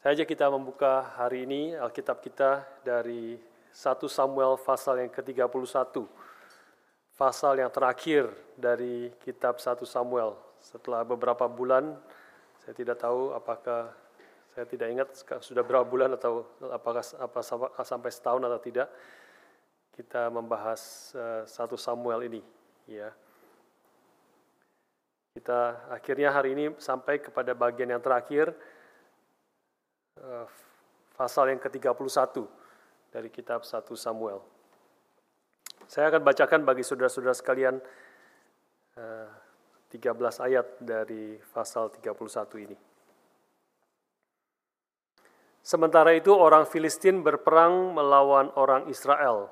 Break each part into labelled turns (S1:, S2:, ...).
S1: Saja kita membuka hari ini Alkitab kita dari 1 Samuel pasal yang ke-31. Pasal yang terakhir dari kitab 1 Samuel. Setelah beberapa bulan, saya tidak tahu apakah saya tidak ingat sudah berapa bulan atau apakah apa sampai setahun atau tidak kita membahas uh, Samuel ini ya. Kita akhirnya hari ini sampai kepada bagian yang terakhir pasal yang ke-31 dari kitab 1 Samuel. Saya akan bacakan bagi saudara-saudara sekalian uh, eh, 13 ayat dari pasal 31 ini. Sementara itu orang Filistin berperang melawan orang Israel.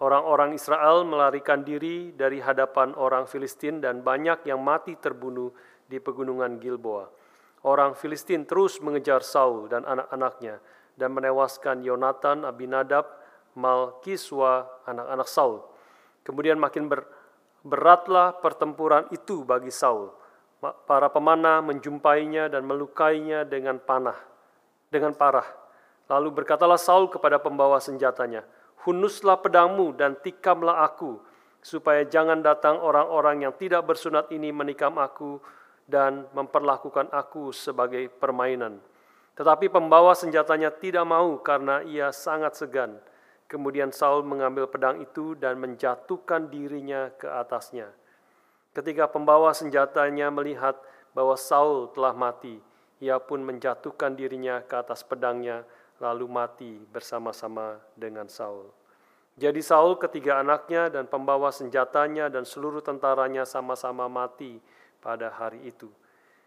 S1: Orang-orang Israel melarikan diri dari hadapan orang Filistin dan banyak yang mati terbunuh di pegunungan Gilboa. Orang Filistin terus mengejar Saul dan anak-anaknya dan menewaskan Yonatan, Abinadab, Malkiswa, anak-anak Saul. Kemudian makin ber, beratlah pertempuran itu bagi Saul. Para pemanah menjumpainya dan melukainya dengan panah, dengan parah. Lalu berkatalah Saul kepada pembawa senjatanya, hunuslah pedangmu dan tikamlah aku, supaya jangan datang orang-orang yang tidak bersunat ini menikam aku dan memperlakukan aku sebagai permainan. Tetapi pembawa senjatanya tidak mau karena ia sangat segan. Kemudian Saul mengambil pedang itu dan menjatuhkan dirinya ke atasnya. Ketika pembawa senjatanya melihat bahwa Saul telah mati, ia pun menjatuhkan dirinya ke atas pedangnya lalu mati bersama-sama dengan Saul. Jadi Saul ketiga anaknya dan pembawa senjatanya dan seluruh tentaranya sama-sama mati pada hari itu.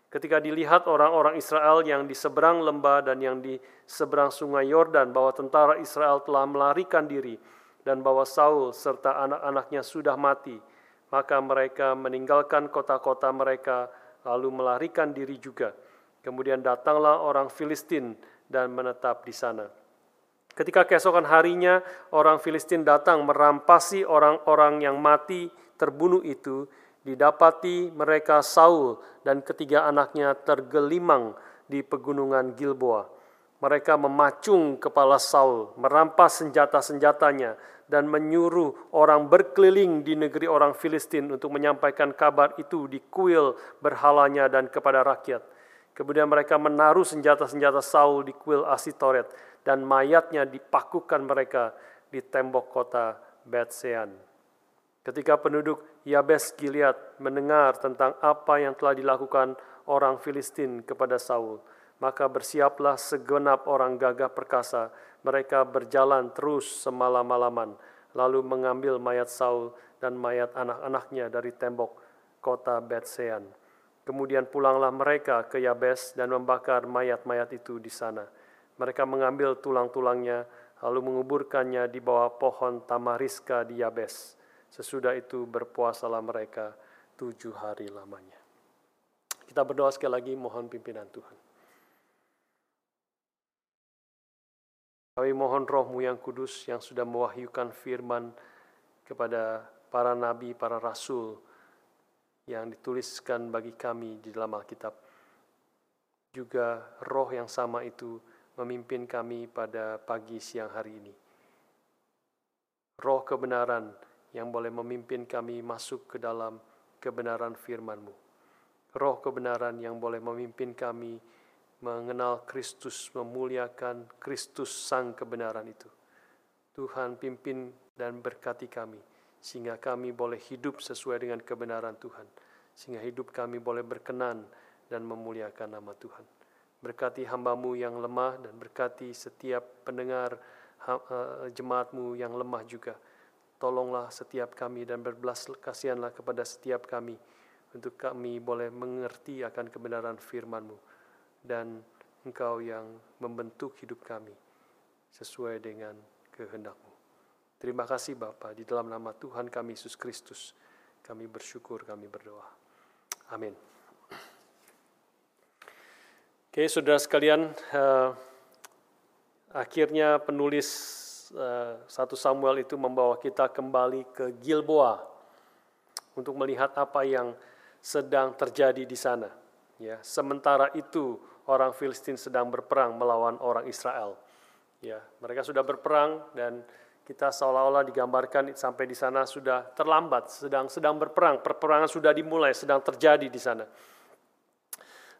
S1: Ketika dilihat orang-orang Israel yang di seberang lembah dan yang di seberang sungai Yordan bahwa tentara Israel telah melarikan diri dan bahwa Saul serta anak-anaknya sudah mati, maka mereka meninggalkan kota-kota mereka lalu melarikan diri juga. Kemudian datanglah orang Filistin dan menetap di sana. Ketika keesokan harinya orang Filistin datang merampasi orang-orang yang mati terbunuh itu, didapati mereka Saul dan ketiga anaknya tergelimang di pegunungan Gilboa. Mereka memacung kepala Saul, merampas senjata-senjatanya, dan menyuruh orang berkeliling di negeri orang Filistin untuk menyampaikan kabar itu di kuil berhalanya dan kepada rakyat. Kemudian mereka menaruh senjata-senjata Saul di kuil Asitoret dan mayatnya dipakukan mereka di tembok kota Betsean. Ketika penduduk Yabes Gilead mendengar tentang apa yang telah dilakukan orang Filistin kepada Saul, maka bersiaplah segenap orang gagah perkasa. Mereka berjalan terus semalam-malaman, lalu mengambil mayat Saul dan mayat anak-anaknya dari tembok kota Betsean Kemudian pulanglah mereka ke Yabes dan membakar mayat-mayat itu di sana. Mereka mengambil tulang-tulangnya, lalu menguburkannya di bawah pohon tamariska di Yabes. Sesudah itu berpuasalah mereka tujuh hari lamanya. Kita berdoa sekali lagi, mohon pimpinan Tuhan. Kami mohon rohmu yang kudus yang sudah mewahyukan firman kepada para nabi, para rasul, yang dituliskan bagi kami di dalam Alkitab. Juga roh yang sama itu memimpin kami pada pagi siang hari ini. Roh kebenaran yang boleh memimpin kami masuk ke dalam kebenaran firman-Mu. Roh kebenaran yang boleh memimpin kami mengenal Kristus, memuliakan Kristus sang kebenaran itu. Tuhan pimpin dan berkati kami sehingga kami boleh hidup sesuai dengan kebenaran Tuhan, sehingga hidup kami boleh berkenan dan memuliakan nama Tuhan. Berkati hambamu yang lemah dan berkati setiap pendengar eh, jemaatmu yang lemah juga. Tolonglah setiap kami dan berbelas kasihanlah kepada setiap kami untuk kami boleh mengerti akan kebenaran firman-Mu dan Engkau yang membentuk hidup kami sesuai dengan kehendak-Mu. Terima kasih Bapa di dalam nama Tuhan kami Yesus Kristus. Kami bersyukur, kami berdoa. Amin. Oke, saudara sekalian, uh, akhirnya penulis satu Samuel itu membawa kita kembali ke Gilboa untuk melihat apa yang sedang terjadi di sana. Ya, sementara itu orang Filistin sedang berperang melawan orang Israel. Ya, mereka sudah berperang dan kita seolah-olah digambarkan sampai di sana sudah terlambat, sedang sedang berperang, perperangan sudah dimulai, sedang terjadi di sana.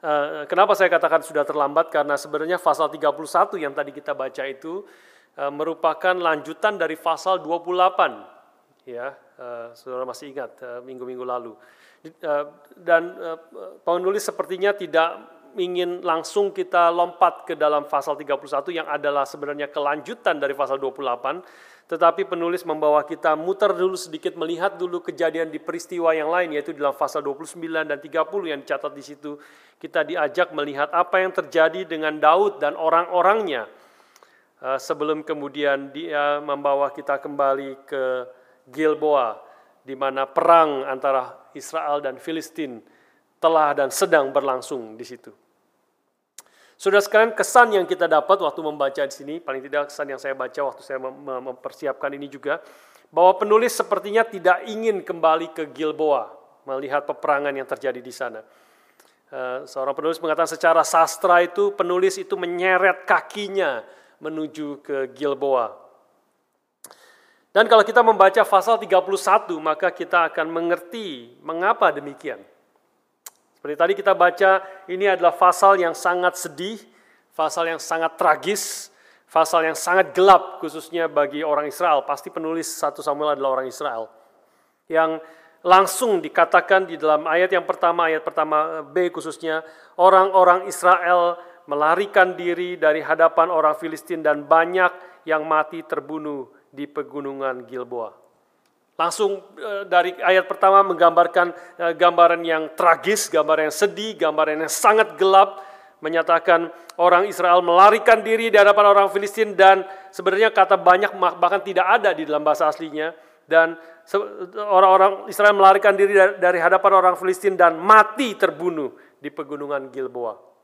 S1: Eh, kenapa saya katakan sudah terlambat? Karena sebenarnya pasal 31 yang tadi kita baca itu eh, merupakan lanjutan dari pasal 28. Ya, uh, saudara masih ingat minggu-minggu lalu. Dan penulis sepertinya tidak ingin langsung kita lompat ke dalam pasal 31 yang adalah sebenarnya kelanjutan dari pasal 28 tetapi penulis membawa kita muter dulu sedikit melihat dulu kejadian di peristiwa yang lain yaitu dalam pasal 29 dan 30 yang dicatat di situ. Kita diajak melihat apa yang terjadi dengan Daud dan orang-orangnya sebelum kemudian dia membawa kita kembali ke Gilboa di mana perang antara Israel dan Filistin telah dan sedang berlangsung di situ. Sudah sekalian kesan yang kita dapat waktu membaca di sini, paling tidak kesan yang saya baca waktu saya mempersiapkan ini juga, bahwa penulis sepertinya tidak ingin kembali ke Gilboa, melihat peperangan yang terjadi di sana. Eh, seorang penulis mengatakan secara sastra itu penulis itu menyeret kakinya menuju ke Gilboa. Dan kalau kita membaca pasal 31, maka kita akan mengerti mengapa demikian. Seperti tadi kita baca, ini adalah pasal yang sangat sedih, pasal yang sangat tragis, pasal yang sangat gelap khususnya bagi orang Israel. Pasti penulis satu Samuel adalah orang Israel. Yang langsung dikatakan di dalam ayat yang pertama, ayat pertama B khususnya, orang-orang Israel melarikan diri dari hadapan orang Filistin dan banyak yang mati terbunuh di pegunungan Gilboa. Langsung eh, dari ayat pertama menggambarkan eh, gambaran yang tragis, gambaran yang sedih, gambaran yang sangat gelap, menyatakan orang Israel melarikan diri di hadapan orang Filistin dan sebenarnya kata banyak bahkan tidak ada di dalam bahasa aslinya dan orang-orang Israel melarikan diri dari hadapan orang Filistin dan mati terbunuh di pegunungan Gilboa.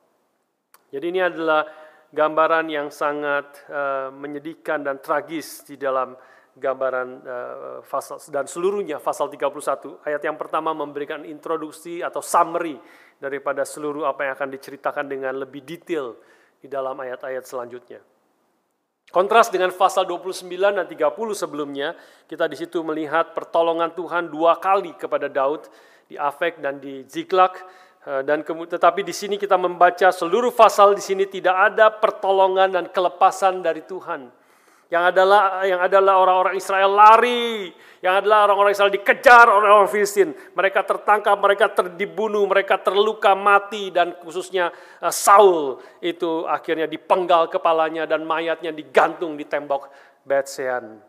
S1: Jadi ini adalah gambaran yang sangat uh, menyedihkan dan tragis di dalam gambaran uh, pasal dan seluruhnya pasal 31. Ayat yang pertama memberikan introduksi atau summary daripada seluruh apa yang akan diceritakan dengan lebih detail di dalam ayat-ayat selanjutnya. Kontras dengan pasal 29 dan 30 sebelumnya, kita di situ melihat pertolongan Tuhan dua kali kepada Daud di Afek dan di Ziklag. Eh, dan tetapi di sini kita membaca seluruh pasal di sini tidak ada pertolongan dan kelepasan dari Tuhan yang adalah yang adalah orang-orang Israel lari, yang adalah orang-orang Israel dikejar oleh orang Filistin. Mereka tertangkap, mereka terdibunuh, mereka terluka mati dan khususnya uh, Saul itu akhirnya dipenggal kepalanya dan mayatnya digantung di tembok Betsean.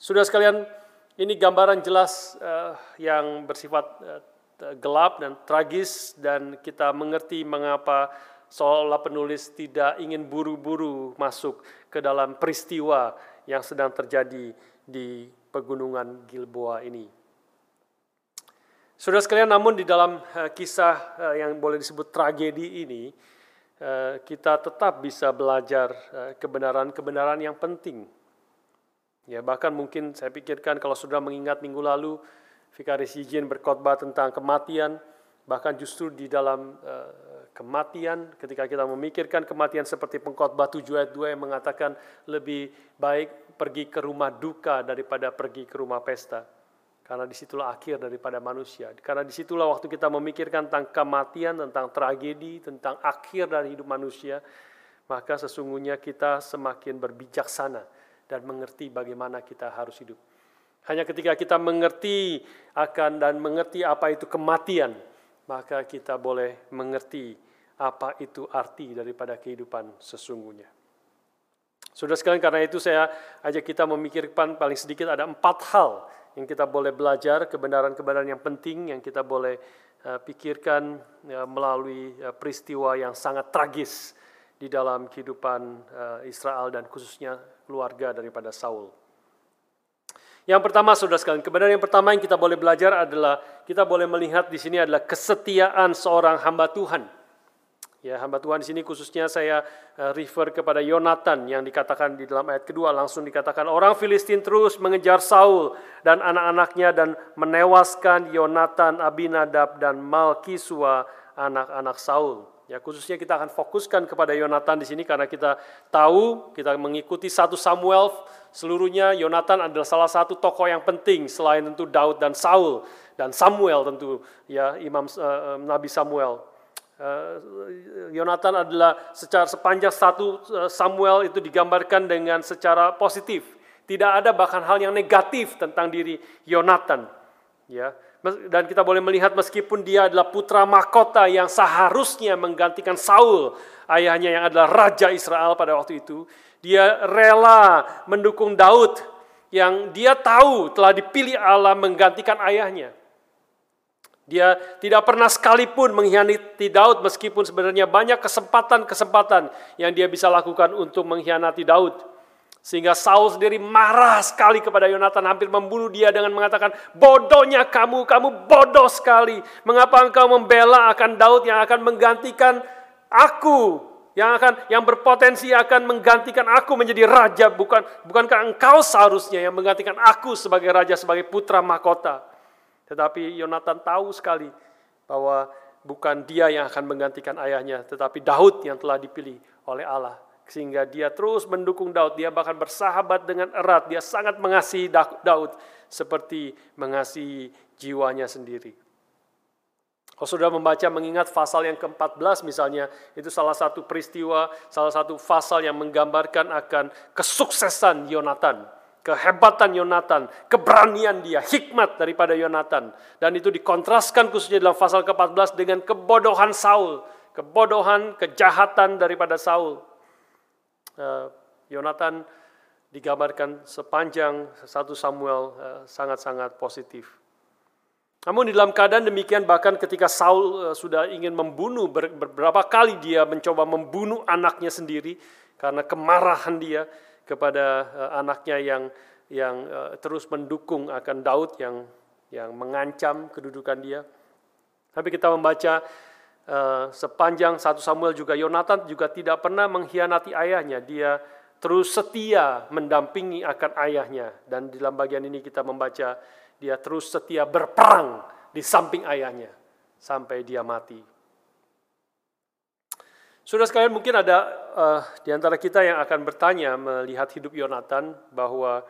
S1: Sudah sekalian, ini gambaran jelas uh, yang bersifat uh, gelap dan tragis dan kita mengerti mengapa seolah penulis tidak ingin buru-buru masuk ke dalam peristiwa yang sedang terjadi di pegunungan Gilboa ini. Saudara sekalian, namun di dalam uh, kisah uh, yang boleh disebut tragedi ini, kita tetap bisa belajar kebenaran-kebenaran yang penting. Ya, bahkan mungkin saya pikirkan kalau sudah mengingat minggu lalu, Vikaris Yijin berkhotbah tentang kematian, bahkan justru di dalam kematian, ketika kita memikirkan kematian seperti pengkhotbah 7 ayat 2 yang mengatakan lebih baik pergi ke rumah duka daripada pergi ke rumah pesta. Karena di situlah akhir daripada manusia. Karena di situlah waktu kita memikirkan tentang kematian, tentang tragedi, tentang akhir dari hidup manusia, maka sesungguhnya kita semakin berbijaksana dan mengerti bagaimana kita harus hidup. Hanya ketika kita mengerti akan dan mengerti apa itu kematian, maka kita boleh mengerti apa itu arti daripada kehidupan sesungguhnya. Sudah sekalian karena itu saya ajak kita memikirkan paling sedikit ada empat hal yang kita boleh belajar, kebenaran-kebenaran yang penting yang kita boleh uh, pikirkan uh, melalui uh, peristiwa yang sangat tragis di dalam kehidupan Israel dan khususnya keluarga daripada Saul. Yang pertama, saudara sekalian, kebenaran yang pertama yang kita boleh belajar adalah kita boleh melihat di sini adalah kesetiaan seorang hamba Tuhan. Ya, hamba Tuhan di sini khususnya saya uh, refer kepada Yonatan yang dikatakan di dalam ayat kedua langsung dikatakan orang Filistin terus mengejar Saul dan anak-anaknya dan menewaskan Yonatan, Abinadab dan Malkisua anak-anak Saul. Ya, khususnya kita akan fokuskan kepada Yonatan di sini karena kita tahu kita mengikuti satu Samuel seluruhnya Yonatan adalah salah satu tokoh yang penting selain tentu Daud dan Saul dan Samuel tentu ya Imam uh, Nabi Samuel. Uh, Yonatan adalah secara sepanjang satu Samuel itu digambarkan dengan secara positif. Tidak ada bahkan hal yang negatif tentang diri Yonatan. Ya, dan kita boleh melihat meskipun dia adalah putra mahkota yang seharusnya menggantikan Saul, ayahnya yang adalah raja Israel pada waktu itu, dia rela mendukung Daud yang dia tahu telah dipilih Allah menggantikan ayahnya. Dia tidak pernah sekalipun mengkhianati Daud meskipun sebenarnya banyak kesempatan-kesempatan yang dia bisa lakukan untuk mengkhianati Daud. Sehingga Saul sendiri marah sekali kepada Yonatan, hampir membunuh dia dengan mengatakan, bodohnya kamu, kamu bodoh sekali. Mengapa engkau membela akan Daud yang akan menggantikan aku, yang akan yang berpotensi akan menggantikan aku menjadi raja, bukan bukankah engkau seharusnya yang menggantikan aku sebagai raja, sebagai putra mahkota. Tetapi Yonatan tahu sekali bahwa bukan dia yang akan menggantikan ayahnya, tetapi Daud yang telah dipilih oleh Allah sehingga dia terus mendukung Daud, dia bahkan bersahabat dengan erat, dia sangat mengasihi Daud seperti mengasihi jiwanya sendiri. Kalau sudah membaca mengingat pasal yang ke-14 misalnya, itu salah satu peristiwa, salah satu pasal yang menggambarkan akan kesuksesan Yonatan, kehebatan Yonatan, keberanian dia, hikmat daripada Yonatan. Dan itu dikontraskan khususnya dalam pasal ke-14 dengan kebodohan Saul, kebodohan, kejahatan daripada Saul. Eh, Yonatan digambarkan sepanjang satu Samuel eh, sangat-sangat positif. Namun di dalam keadaan demikian bahkan ketika Saul eh, sudah ingin membunuh beberapa kali dia mencoba membunuh anaknya sendiri karena kemarahan dia kepada anaknya yang yang terus mendukung akan Daud yang yang mengancam kedudukan dia. Tapi kita membaca Eh, sepanjang satu Samuel juga Yonatan juga tidak pernah mengkhianati ayahnya. Dia terus setia mendampingi akan ayahnya. Dan di dalam bagian ini kita membaca dia terus setia berperang di samping ayahnya sampai dia mati. Sudah sekalian mungkin ada uh, di antara kita yang akan bertanya melihat hidup Yonatan bahwa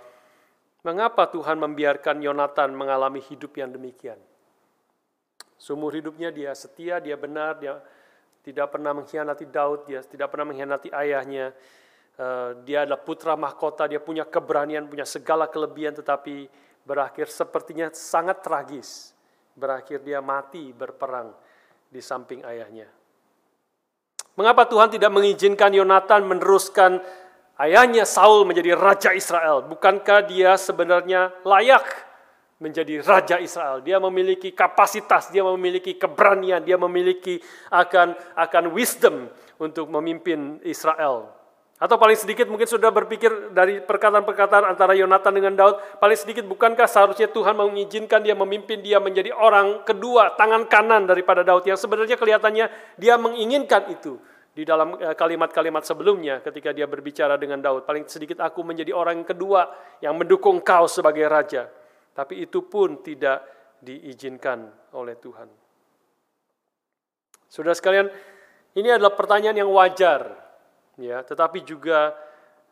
S1: mengapa Tuhan membiarkan Yonatan mengalami hidup yang demikian. Seumur hidupnya dia setia, dia benar, dia tidak pernah mengkhianati Daud, dia tidak pernah mengkhianati ayahnya. Eh, dia adalah putra mahkota, dia punya keberanian, punya segala kelebihan, tetapi berakhir sepertinya sangat tragis. Berakhir dia mati berperang di samping ayahnya. Mengapa Tuhan tidak mengizinkan Yonatan meneruskan ayahnya Saul menjadi raja Israel? Bukankah dia sebenarnya layak menjadi raja Israel. Dia memiliki kapasitas, dia memiliki keberanian, dia memiliki akan akan wisdom untuk memimpin Israel. Atau paling sedikit mungkin sudah berpikir dari perkataan-perkataan antara Yonatan dengan Daud, paling sedikit bukankah seharusnya Tuhan mengizinkan dia memimpin dia menjadi orang kedua, tangan kanan daripada Daud yang sebenarnya kelihatannya dia menginginkan itu di dalam eh, kalimat-kalimat sebelumnya ketika dia berbicara dengan Daud. Paling sedikit aku menjadi orang kedua yang mendukung kau sebagai raja. Tapi itu pun tidak diizinkan oleh Tuhan. Saudara sekalian, ini adalah pertanyaan yang wajar, ya, tetapi juga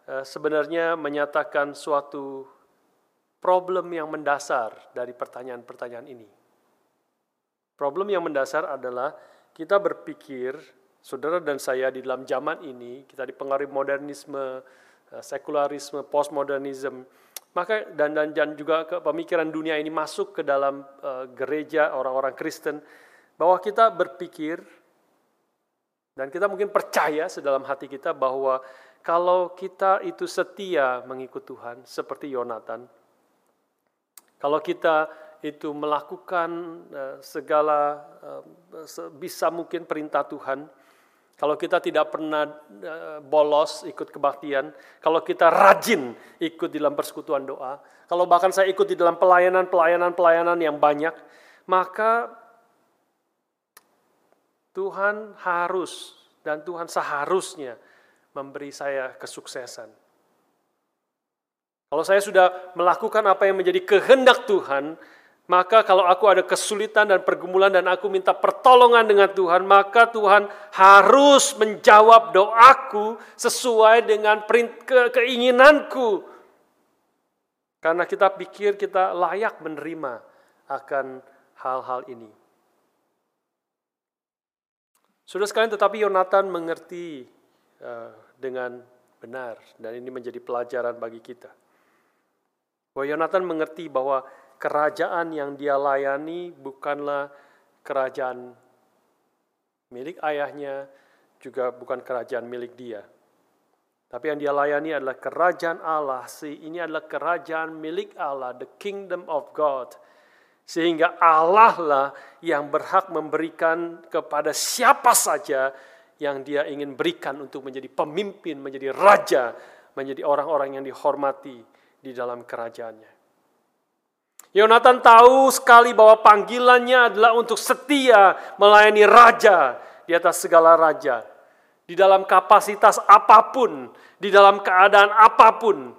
S1: eh, sebenarnya menyatakan suatu problem yang mendasar dari pertanyaan-pertanyaan ini. Problem yang mendasar adalah kita berpikir, saudara dan saya di dalam zaman ini, kita dipengaruhi modernisme, eh, sekularisme, postmodernisme, maka dan dan, dan juga ke pemikiran dunia ini masuk ke dalam uh, gereja orang-orang Kristen bahwa kita berpikir dan kita mungkin percaya sedalam hati kita bahwa kalau kita itu setia mengikut Tuhan seperti Yonatan, kalau kita itu melakukan uh, segala uh, bisa mungkin perintah Tuhan, kalau kita tidak pernah eh, bolos ikut kebaktian, kalau kita rajin ikut dalam persekutuan doa, kalau bahkan saya ikut di dalam pelayanan-pelayanan-pelayanan yang banyak, maka Tuhan harus dan Tuhan seharusnya memberi saya kesuksesan. Kalau saya sudah melakukan apa yang menjadi kehendak Tuhan, Maka kalau aku ada kesulitan dan pergumulan dan aku minta pertolongan dengan Tuhan, maka Tuhan harus menjawab doaku sesuai dengan keinginanku. Karena kita pikir kita layak menerima akan hal-hal ini. Sudah sekalian tetapi Yonatan mengerti uh, dengan benar dan ini menjadi pelajaran bagi kita. Bahwa Yonatan mengerti bahwa kerajaan yang dia layani bukanlah kerajaan milik ayahnya, juga bukan kerajaan milik dia. Tapi yang dia layani adalah kerajaan Allah. Ini adalah kerajaan milik Allah, the kingdom of God. Sehingga Allah lah yang berhak memberikan kepada siapa saja yang dia ingin berikan untuk menjadi pemimpin, menjadi raja, menjadi orang-orang yang dihormati di dalam kerajaannya. Yonatan tahu sekali bahwa panggilannya adalah untuk setia melayani raja di atas segala raja. Di dalam kapasitas apa pun, di dalam keadaan apa pun.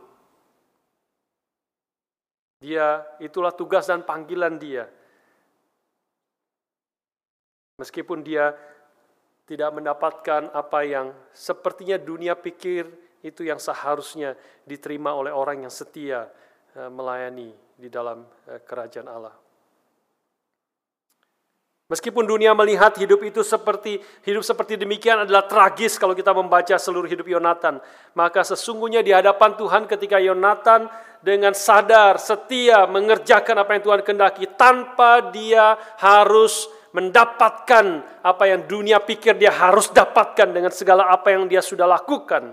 S1: Dia itulah tugas dan panggilan dia. Meskipun dia tidak mendapatkan apa yang sepertinya dunia pikir itu yang seharusnya diterima oleh orang yang setia eh, melayani di dalam eh, kerajaan Allah. Meskipun dunia melihat hidup itu seperti hidup seperti demikian adalah tragis kalau kita membaca seluruh hidup Yonatan, maka sesungguhnya di hadapan Tuhan ketika Yonatan dengan sadar, setia mengerjakan apa yang Tuhan kehendaki tanpa dia harus mendapatkan apa yang dunia pikir dia harus dapatkan dengan segala apa yang dia sudah lakukan.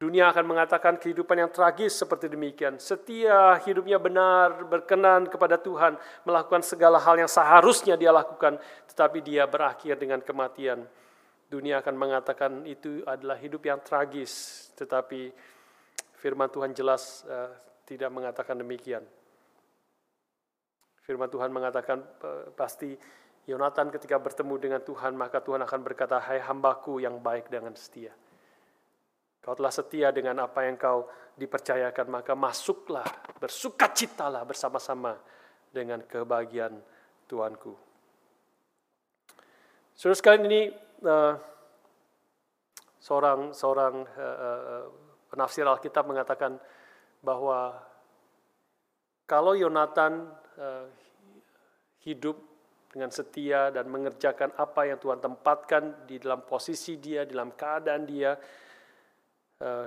S1: Dunia akan mengatakan kehidupan yang tragis seperti demikian. Setia hidupnya benar, berkenan kepada Tuhan, melakukan segala hal yang seharusnya dia lakukan, tetapi dia berakhir dengan kematian. Dunia akan mengatakan itu adalah hidup yang tragis, tetapi firman Tuhan jelas uh, tidak mengatakan demikian. Firman Tuhan mengatakan uh, pasti Yonatan ketika bertemu dengan Tuhan, maka Tuhan akan berkata, Hai hambaku yang baik dengan setia. Kau telah setia dengan apa yang kau dipercayakan, maka masuklah, bersukacitalah bersama-sama dengan kebahagiaan Tuanku. Saudara sekalian ini uh, seorang seorang uh, uh, penafsir Alkitab mengatakan bahwa kalau Yonatan uh, hidup dengan setia dan mengerjakan apa yang Tuhan tempatkan di dalam posisi dia, di dalam keadaan dia,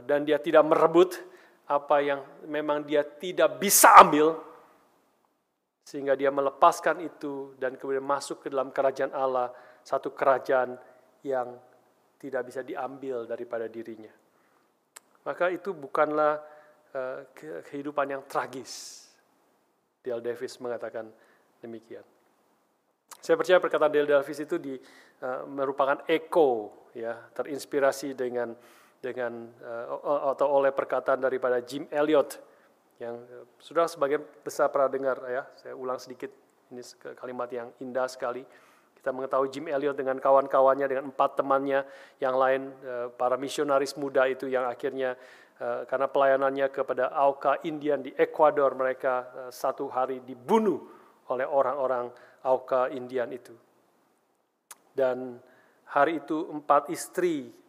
S1: dan dia tidak merebut apa yang memang dia tidak bisa ambil sehingga dia melepaskan itu dan kemudian masuk ke dalam kerajaan Allah satu kerajaan yang tidak bisa diambil daripada dirinya. Maka itu bukanlah uh, kehidupan yang tragis. Dale Davis mengatakan demikian. Saya percaya perkataan Dale Davis itu di, uh, merupakan eko ya terinspirasi dengan dengan uh, atau oleh perkataan daripada Jim Elliot yang uh, sudah sebagian besar pernah dengar ya. Saya ulang sedikit ini kalimat yang indah sekali. Kita mengetahui Jim Elliot dengan kawan-kawannya dengan empat temannya yang lain uh, para misionaris muda itu yang akhirnya uh, karena pelayanannya kepada Auka Indian di Ecuador mereka uh, satu hari dibunuh oleh orang-orang Auka Indian itu. Dan hari itu empat istri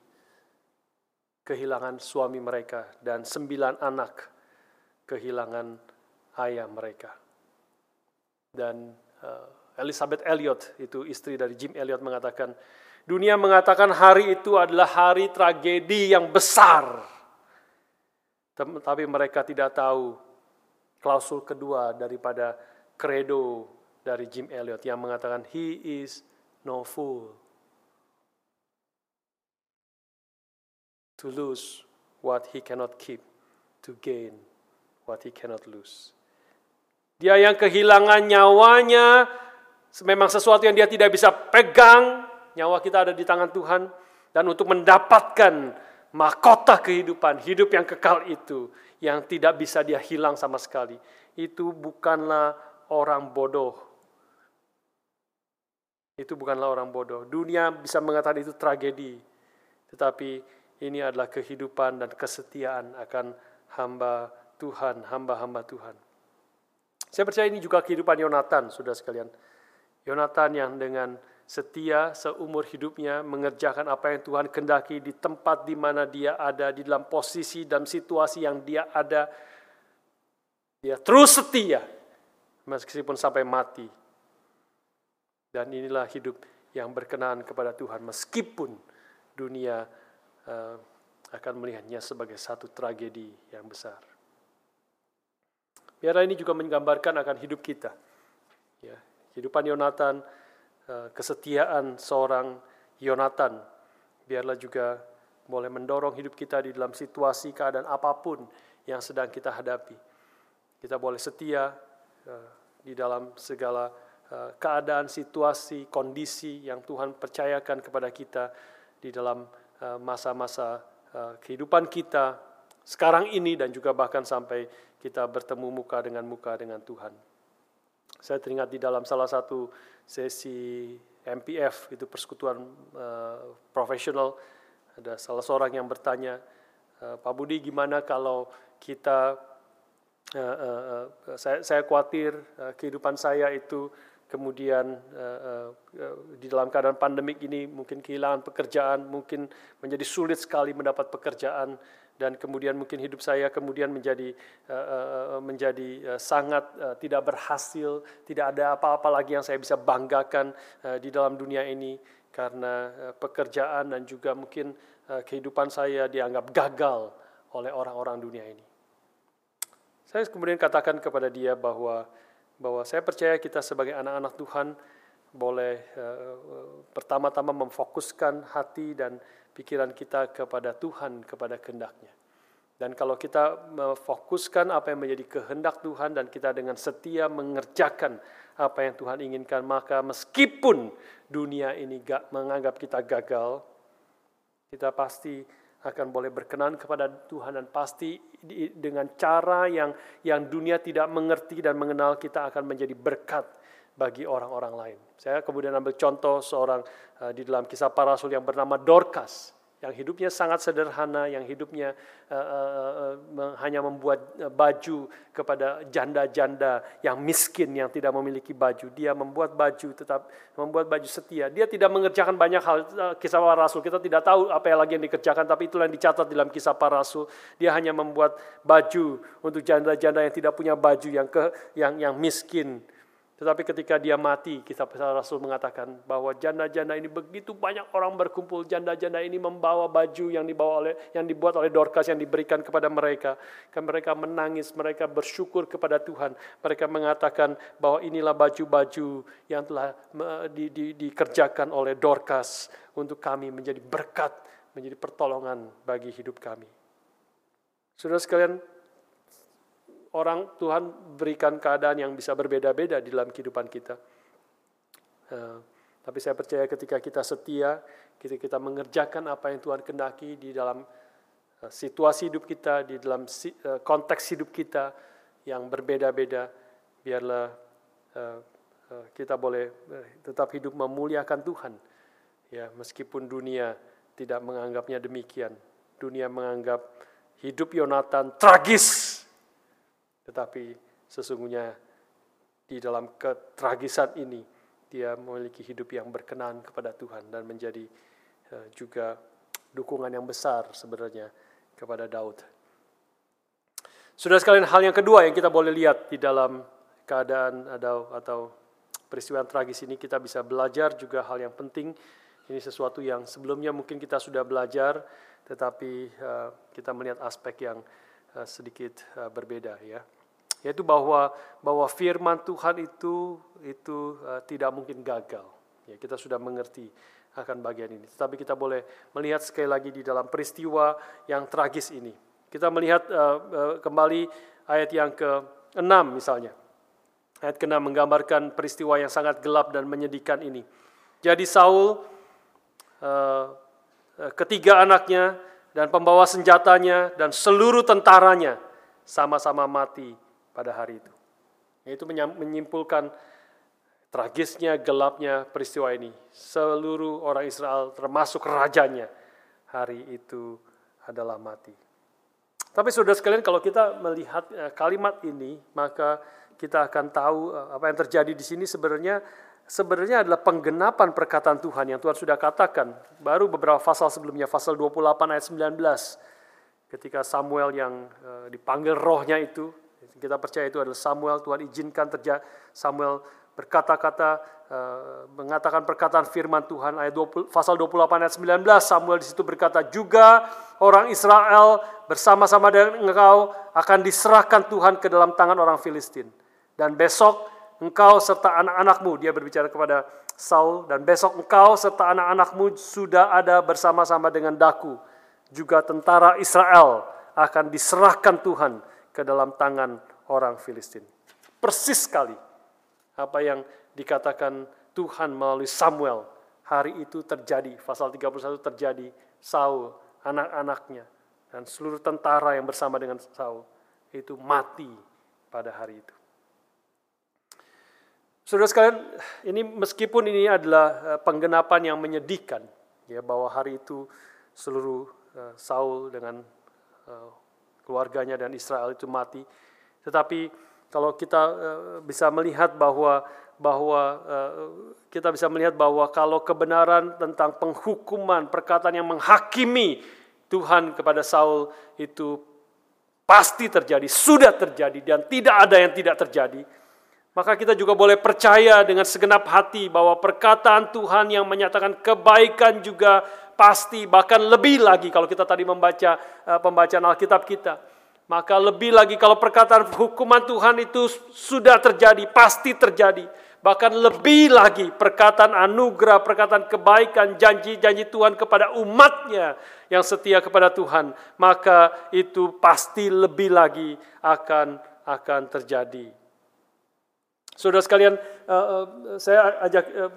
S1: kehilangan suami mereka dan sembilan anak kehilangan ayah mereka. Dan uh, Elizabeth Elliot itu istri dari Jim Elliot mengatakan, dunia mengatakan hari itu adalah hari tragedi yang besar. Tapi mereka tidak tahu klausul kedua daripada credo dari Jim Elliot yang mengatakan he is no fool. To lose what he cannot keep, to gain what he cannot lose. Dia yang kehilangan nyawanya, memang sesuatu yang dia tidak bisa pegang, nyawa kita ada di tangan Tuhan, dan untuk mendapatkan mahkota kehidupan, hidup yang kekal itu, yang tidak bisa dia hilang sama sekali, itu bukanlah orang bodoh. Itu bukanlah orang bodoh. Dunia bisa mengatakan itu tragedi, tetapi ini adalah kehidupan dan kesetiaan akan hamba Tuhan, hamba-hamba Tuhan. Saya percaya ini juga kehidupan Yonatan, sudah sekalian. Yonatan yang dengan setia seumur hidupnya mengerjakan apa yang Tuhan kendaki di tempat di mana dia ada, di dalam posisi dan situasi yang dia ada. Dia terus setia meskipun sampai mati. Dan inilah hidup yang berkenan kepada Tuhan meskipun dunia uh, akan melihatnya sebagai satu tragedi yang besar. Biarlah ini juga menggambarkan akan hidup kita. Ya, kehidupan Yonatan, eh, kesetiaan seorang Yonatan, biarlah juga boleh mendorong hidup kita di dalam situasi keadaan apa pun yang sedang kita hadapi. Kita boleh setia eh, di dalam segala eh, keadaan, situasi, kondisi yang Tuhan percayakan kepada kita di dalam masa-masa Eh, kehidupan kita sekarang ini dan juga bahkan sampai kita bertemu muka dengan muka dengan Tuhan. Saya teringat di dalam salah satu sesi MPF itu persekutuan uh, profesional ada salah seorang yang bertanya Pak Budi gimana kalau kita saya, saya khawatir kehidupan saya itu kemudian uh, uh, di dalam keadaan pandemik ini mungkin kehilangan pekerjaan, mungkin menjadi sulit sekali mendapat pekerjaan dan kemudian mungkin hidup saya kemudian menjadi uh, menjadi sangat tidak berhasil, tidak ada apa-apa lagi yang saya bisa banggakan di dalam dunia ini karena pekerjaan dan juga mungkin kehidupan saya dianggap gagal oleh orang-orang dunia ini. Saya kemudian katakan kepada dia bahwa bahwa saya percaya kita sebagai anak-anak Tuhan boleh uh, pertama-tama memfokuskan hati dan pikiran kita kepada Tuhan, kepada kehendaknya. Dan kalau kita memfokuskan apa yang menjadi kehendak Tuhan dan kita dengan setia mengerjakan apa yang Tuhan inginkan, maka meskipun dunia ini gak menganggap kita gagal, kita pasti akan boleh berkenan kepada Tuhan dan pasti dengan cara yang yang dunia tidak mengerti dan mengenal kita akan menjadi berkat bagi orang-orang lain. Saya kemudian ambil contoh seorang uh, di dalam kisah para rasul yang bernama Dorcas yang hidupnya sangat sederhana, yang hidupnya uh, uh, uh, hanya membuat baju kepada janda-janda yang miskin yang tidak memiliki baju. Dia membuat baju tetap membuat baju setia. Dia tidak mengerjakan banyak hal uh, kisah para rasul. Kita tidak tahu apa yang lagi yang dikerjakan, tapi itulah yang dicatat dalam kisah para rasul. Dia hanya membuat baju untuk janda-janda yang tidak punya baju yang ke yang yang miskin tetapi ketika dia mati, kisah Rasul mengatakan bahwa janda-janda ini begitu banyak orang berkumpul, janda-janda ini membawa baju yang dibawa oleh yang dibuat oleh Dorcas yang diberikan kepada mereka. Kan mereka menangis, mereka bersyukur kepada Tuhan. Mereka mengatakan bahwa inilah baju-baju yang telah di, di, dikerjakan oleh Dorcas untuk kami menjadi berkat, menjadi pertolongan bagi hidup kami. Saudara sekalian, orang Tuhan berikan keadaan yang bisa berbeda-beda di dalam kehidupan kita. Uh, tapi saya percaya ketika kita setia, ketika kita mengerjakan apa yang Tuhan kendaki di dalam uh, situasi hidup kita, di dalam uh, konteks hidup kita yang berbeda-beda, biarlah uh, uh, kita boleh uh, tetap hidup memuliakan Tuhan. Ya, meskipun dunia tidak menganggapnya demikian. Dunia menganggap hidup Yonatan tragis tetapi sesungguhnya di dalam ketragisan ini dia memiliki hidup yang berkenan kepada Tuhan dan menjadi eh, juga dukungan yang besar sebenarnya kepada Daud. Sudah sekalian hal yang kedua yang kita boleh lihat di dalam keadaan atau atau peristiwa yang tragis ini kita bisa belajar juga hal yang penting. Ini sesuatu yang sebelumnya mungkin kita sudah belajar, tetapi uh, kita melihat aspek yang uh, sedikit uh, berbeda ya yaitu bahwa bahwa firman Tuhan itu itu uh, tidak mungkin gagal. Ya, kita sudah mengerti akan bagian ini. Tetapi kita boleh melihat sekali lagi di dalam peristiwa yang tragis ini. Kita melihat kembali ayat yang ke-6 misalnya. Ayat ke-6 menggambarkan peristiwa yang sangat gelap dan menyedihkan ini. Jadi Saul ketiga anaknya dan pembawa senjatanya dan seluruh tentaranya sama-sama mati pada hari itu. Itu menyimpulkan tragisnya, gelapnya peristiwa ini. Seluruh orang Israel termasuk rajanya hari itu adalah mati. Tapi sudah sekalian kalau kita melihat eh, kalimat ini, maka kita akan tahu uh, apa yang terjadi di sini sebenarnya sebenarnya adalah penggenapan perkataan Tuhan yang Tuhan sudah katakan. Baru beberapa pasal sebelumnya, pasal 28 ayat 19. Ketika Samuel yang uh, dipanggil rohnya itu, kita percaya itu adalah Samuel, Tuhan izinkan terjadi Samuel berkata-kata uh, mengatakan perkataan firman Tuhan ayat 20, pasal 28 ayat 19 Samuel di situ berkata juga orang Israel bersama-sama dengan engkau akan diserahkan Tuhan ke dalam tangan orang Filistin dan besok engkau serta anak-anakmu dia berbicara kepada Saul dan besok engkau serta anak-anakmu sudah ada bersama-sama dengan daku. Juga tentara Israel akan diserahkan Tuhan ke dalam tangan orang Filistin. Persis sekali apa yang dikatakan Tuhan melalui Samuel. Hari itu terjadi pasal 31 terjadi Saul anak-anaknya dan seluruh tentara yang bersama dengan Saul itu mati pada hari itu. Saudara sekalian, ini meskipun ini adalah eh, penggenapan yang menyedihkan ya bahwa hari itu seluruh uh, Saul dengan uh, keluarganya dan Israel itu mati, tetapi kalau kita bisa melihat bahwa bahwa kita bisa melihat bahwa kalau kebenaran tentang penghukuman perkataan yang menghakimi Tuhan kepada Saul itu pasti terjadi, sudah terjadi dan tidak ada yang tidak terjadi. Maka kita juga boleh percaya dengan segenap hati bahwa perkataan Tuhan yang menyatakan kebaikan juga pasti bahkan lebih lagi kalau kita tadi membaca uh, pembacaan Alkitab kita maka lebih lagi kalau perkataan hukuman Tuhan itu sudah terjadi, pasti terjadi. Bahkan lebih lagi perkataan anugerah, perkataan kebaikan, janji-janji Tuhan kepada umatnya yang setia kepada Tuhan. Maka itu pasti lebih lagi akan akan terjadi. Saudara sekalian, eh, eh, saya ajak eh,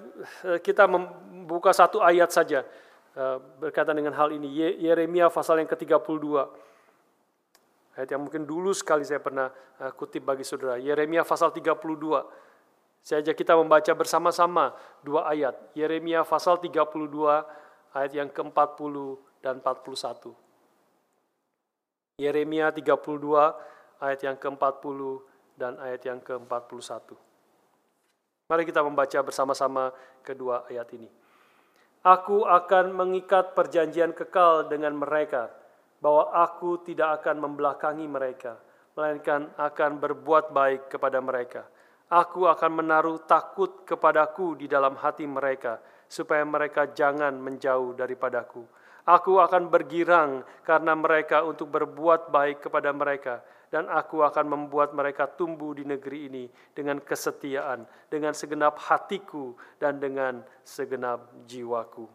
S1: kita membuka satu ayat saja berkaitan dengan hal ini. Yeremia pasal yang ke-32 Ayat yang mungkin dulu sekali saya pernah kutip bagi saudara. Yeremia pasal 32. Saya ajak kita membaca bersama-sama dua ayat. Yeremia pasal 32 ayat yang ke-40 dan 41. Yeremia 32 ayat yang ke-40 dan ayat yang ke-41. Mari kita membaca bersama-sama kedua ayat ini. Aku akan mengikat perjanjian kekal dengan mereka bahwa aku tidak akan membelakangi mereka, melainkan akan berbuat baik kepada mereka. Aku akan menaruh takut kepadaku di dalam hati mereka, supaya mereka jangan menjauh daripadaku. Aku akan bergirang karena mereka untuk berbuat baik kepada mereka, dan aku akan membuat mereka tumbuh di negeri ini dengan kesetiaan, dengan segenap hatiku, dan dengan segenap jiwaku.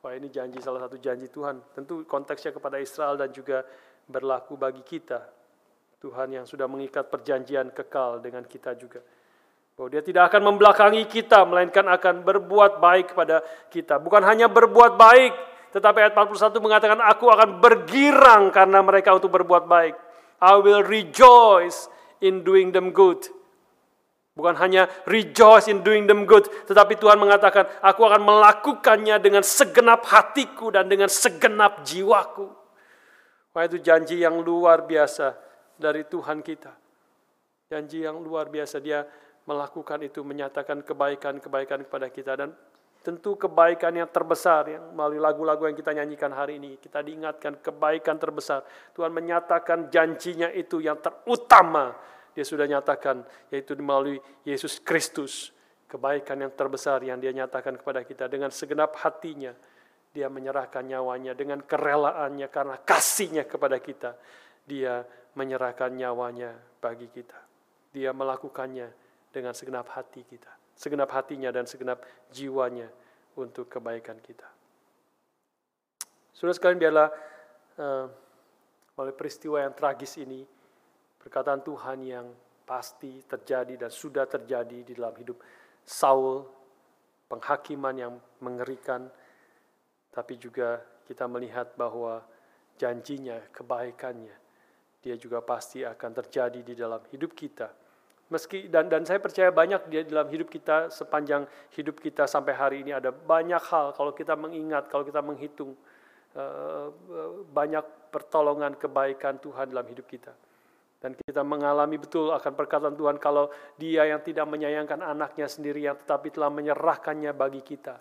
S1: Wah ini janji salah satu janji Tuhan. Tentu konteksnya kepada Israel dan juga berlaku bagi kita. Tuhan yang sudah mengikat perjanjian kekal dengan kita juga. Bahwa dia tidak akan membelakangi kita, melainkan akan berbuat baik kepada kita. Bukan hanya berbuat baik, tetapi ayat 41 mengatakan, Aku akan bergirang karena mereka untuk berbuat baik. I will rejoice in doing them good. Bukan hanya rejoice in doing them good, tetapi Tuhan mengatakan, aku akan melakukannya dengan segenap hatiku dan dengan segenap jiwaku. Wah itu janji yang luar biasa dari Tuhan kita. Janji yang luar biasa, dia melakukan itu, menyatakan kebaikan-kebaikan kepada kita. Dan tentu kebaikan yang terbesar, yang melalui lagu-lagu yang kita nyanyikan hari ini, kita diingatkan kebaikan terbesar. Tuhan menyatakan janjinya itu yang terutama dia sudah nyatakan yaitu melalui Yesus Kristus. Kebaikan yang terbesar yang dia nyatakan kepada kita. Dengan segenap hatinya dia menyerahkan nyawanya. Dengan kerelaannya karena kasihnya kepada kita dia menyerahkan nyawanya bagi kita. Dia melakukannya dengan segenap hati kita segenap hatinya dan segenap jiwanya untuk kebaikan kita Sudah sekalian biarlah uh, oleh peristiwa yang tragis ini Perkataan Tuhan yang pasti terjadi dan sudah terjadi di dalam hidup Saul, penghakiman yang mengerikan, tapi juga kita melihat bahwa janjinya, kebaikannya, dia juga pasti akan terjadi di dalam hidup kita. Meski dan dan saya percaya banyak di dalam hidup kita sepanjang hidup kita sampai hari ini ada banyak hal kalau kita mengingat, kalau kita menghitung uh, banyak pertolongan kebaikan Tuhan dalam hidup kita. Dan kita mengalami betul akan perkataan Tuhan kalau dia yang tidak menyayangkan anaknya sendiri yang tetapi telah menyerahkannya bagi kita.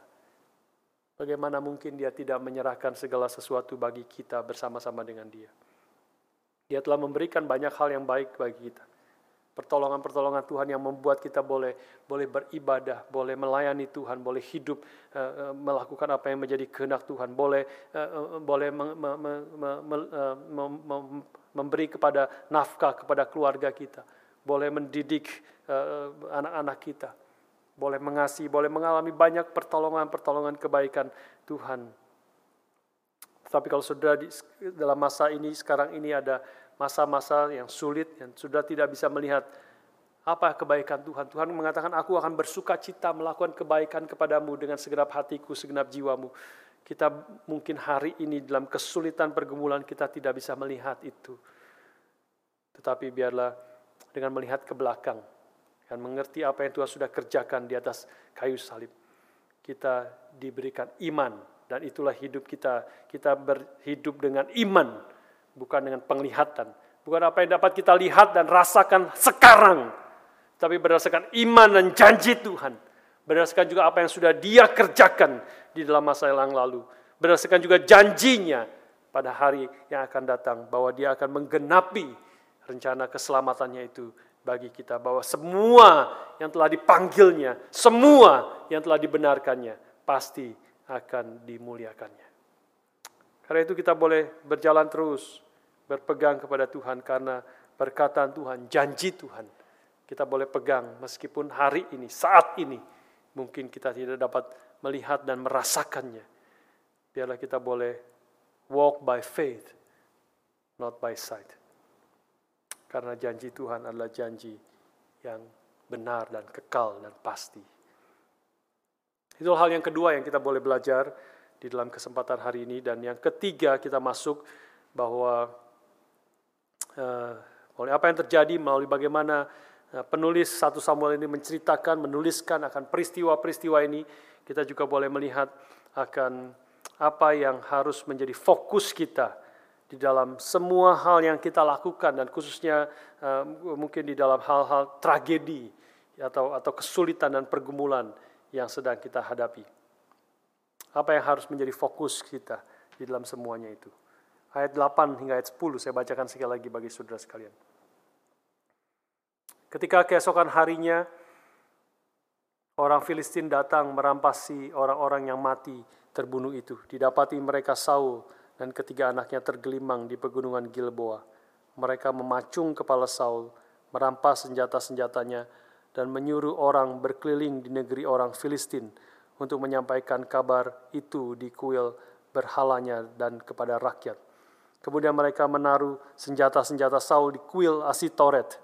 S1: Bagaimana mungkin dia tidak menyerahkan segala sesuatu bagi kita bersama-sama dengan dia. Dia telah memberikan banyak hal yang baik bagi kita. Pertolongan-pertolongan Tuhan yang membuat kita boleh boleh beribadah, boleh melayani Tuhan, boleh hidup uh, melakukan apa yang menjadi kehendak Tuhan, boleh boleh me, me, me, me, me, me, memberi kepada nafkah kepada keluarga kita, boleh mendidik anak-anak uh, kita, boleh mengasihi, boleh mengalami banyak pertolongan-pertolongan kebaikan Tuhan. Tapi kalau sudah di, dalam masa ini, sekarang ini ada masa-masa yang sulit, yang sudah tidak bisa melihat apa kebaikan Tuhan. Tuhan mengatakan, aku akan bersuka cita melakukan kebaikan kepadamu dengan segenap hatiku, segenap jiwamu. Kita mungkin hari ini dalam kesulitan pergumulan kita tidak bisa melihat itu. Tetapi biarlah dengan melihat ke belakang dan mengerti apa yang Tuhan sudah kerjakan di atas kayu salib. Kita diberikan iman dan itulah hidup kita. Kita berhidup dengan iman bukan dengan penglihatan. Bukan apa yang dapat kita lihat dan rasakan sekarang, tapi berdasarkan iman dan janji Tuhan. Berdasarkan juga apa yang sudah dia kerjakan di dalam masa yang lalu. Berdasarkan juga janjinya pada hari yang akan datang. Bahwa dia akan menggenapi rencana keselamatannya itu bagi kita. Bahwa semua yang telah dipanggilnya, semua yang telah dibenarkannya, pasti akan dimuliakannya. Karena itu kita boleh berjalan terus berpegang kepada Tuhan karena perkataan Tuhan, janji Tuhan. Kita boleh pegang meskipun hari ini, saat ini, mungkin kita tidak dapat melihat dan merasakannya. Biarlah kita boleh walk by faith, not by sight. Karena janji Tuhan adalah janji yang benar dan kekal dan pasti. Itu hal yang kedua yang kita boleh belajar di dalam kesempatan hari ini. Dan yang ketiga kita masuk bahwa uh, apa yang terjadi melalui bagaimana uh, penulis satu Samuel ini menceritakan, menuliskan akan peristiwa-peristiwa ini, kita juga boleh melihat akan apa yang harus menjadi fokus kita di dalam semua hal yang kita lakukan dan khususnya uh, mungkin di dalam hal-hal tragedi atau atau kesulitan dan pergumulan yang sedang kita hadapi. Apa yang harus menjadi fokus kita di dalam semuanya itu ayat 8 hingga ayat 10 saya bacakan sekali lagi bagi saudara sekalian. Ketika keesokan harinya orang Filistin datang merampasi orang-orang yang mati terbunuh itu. Didapati mereka Saul dan ketiga anaknya tergelimang di pegunungan Gilboa. Mereka memacung kepala Saul, merampas senjata-senjatanya, dan menyuruh orang berkeliling di negeri orang Filistin untuk menyampaikan kabar itu di kuil berhalanya dan kepada rakyat. Kemudian mereka menaruh senjata-senjata Saul di kuil Asitoret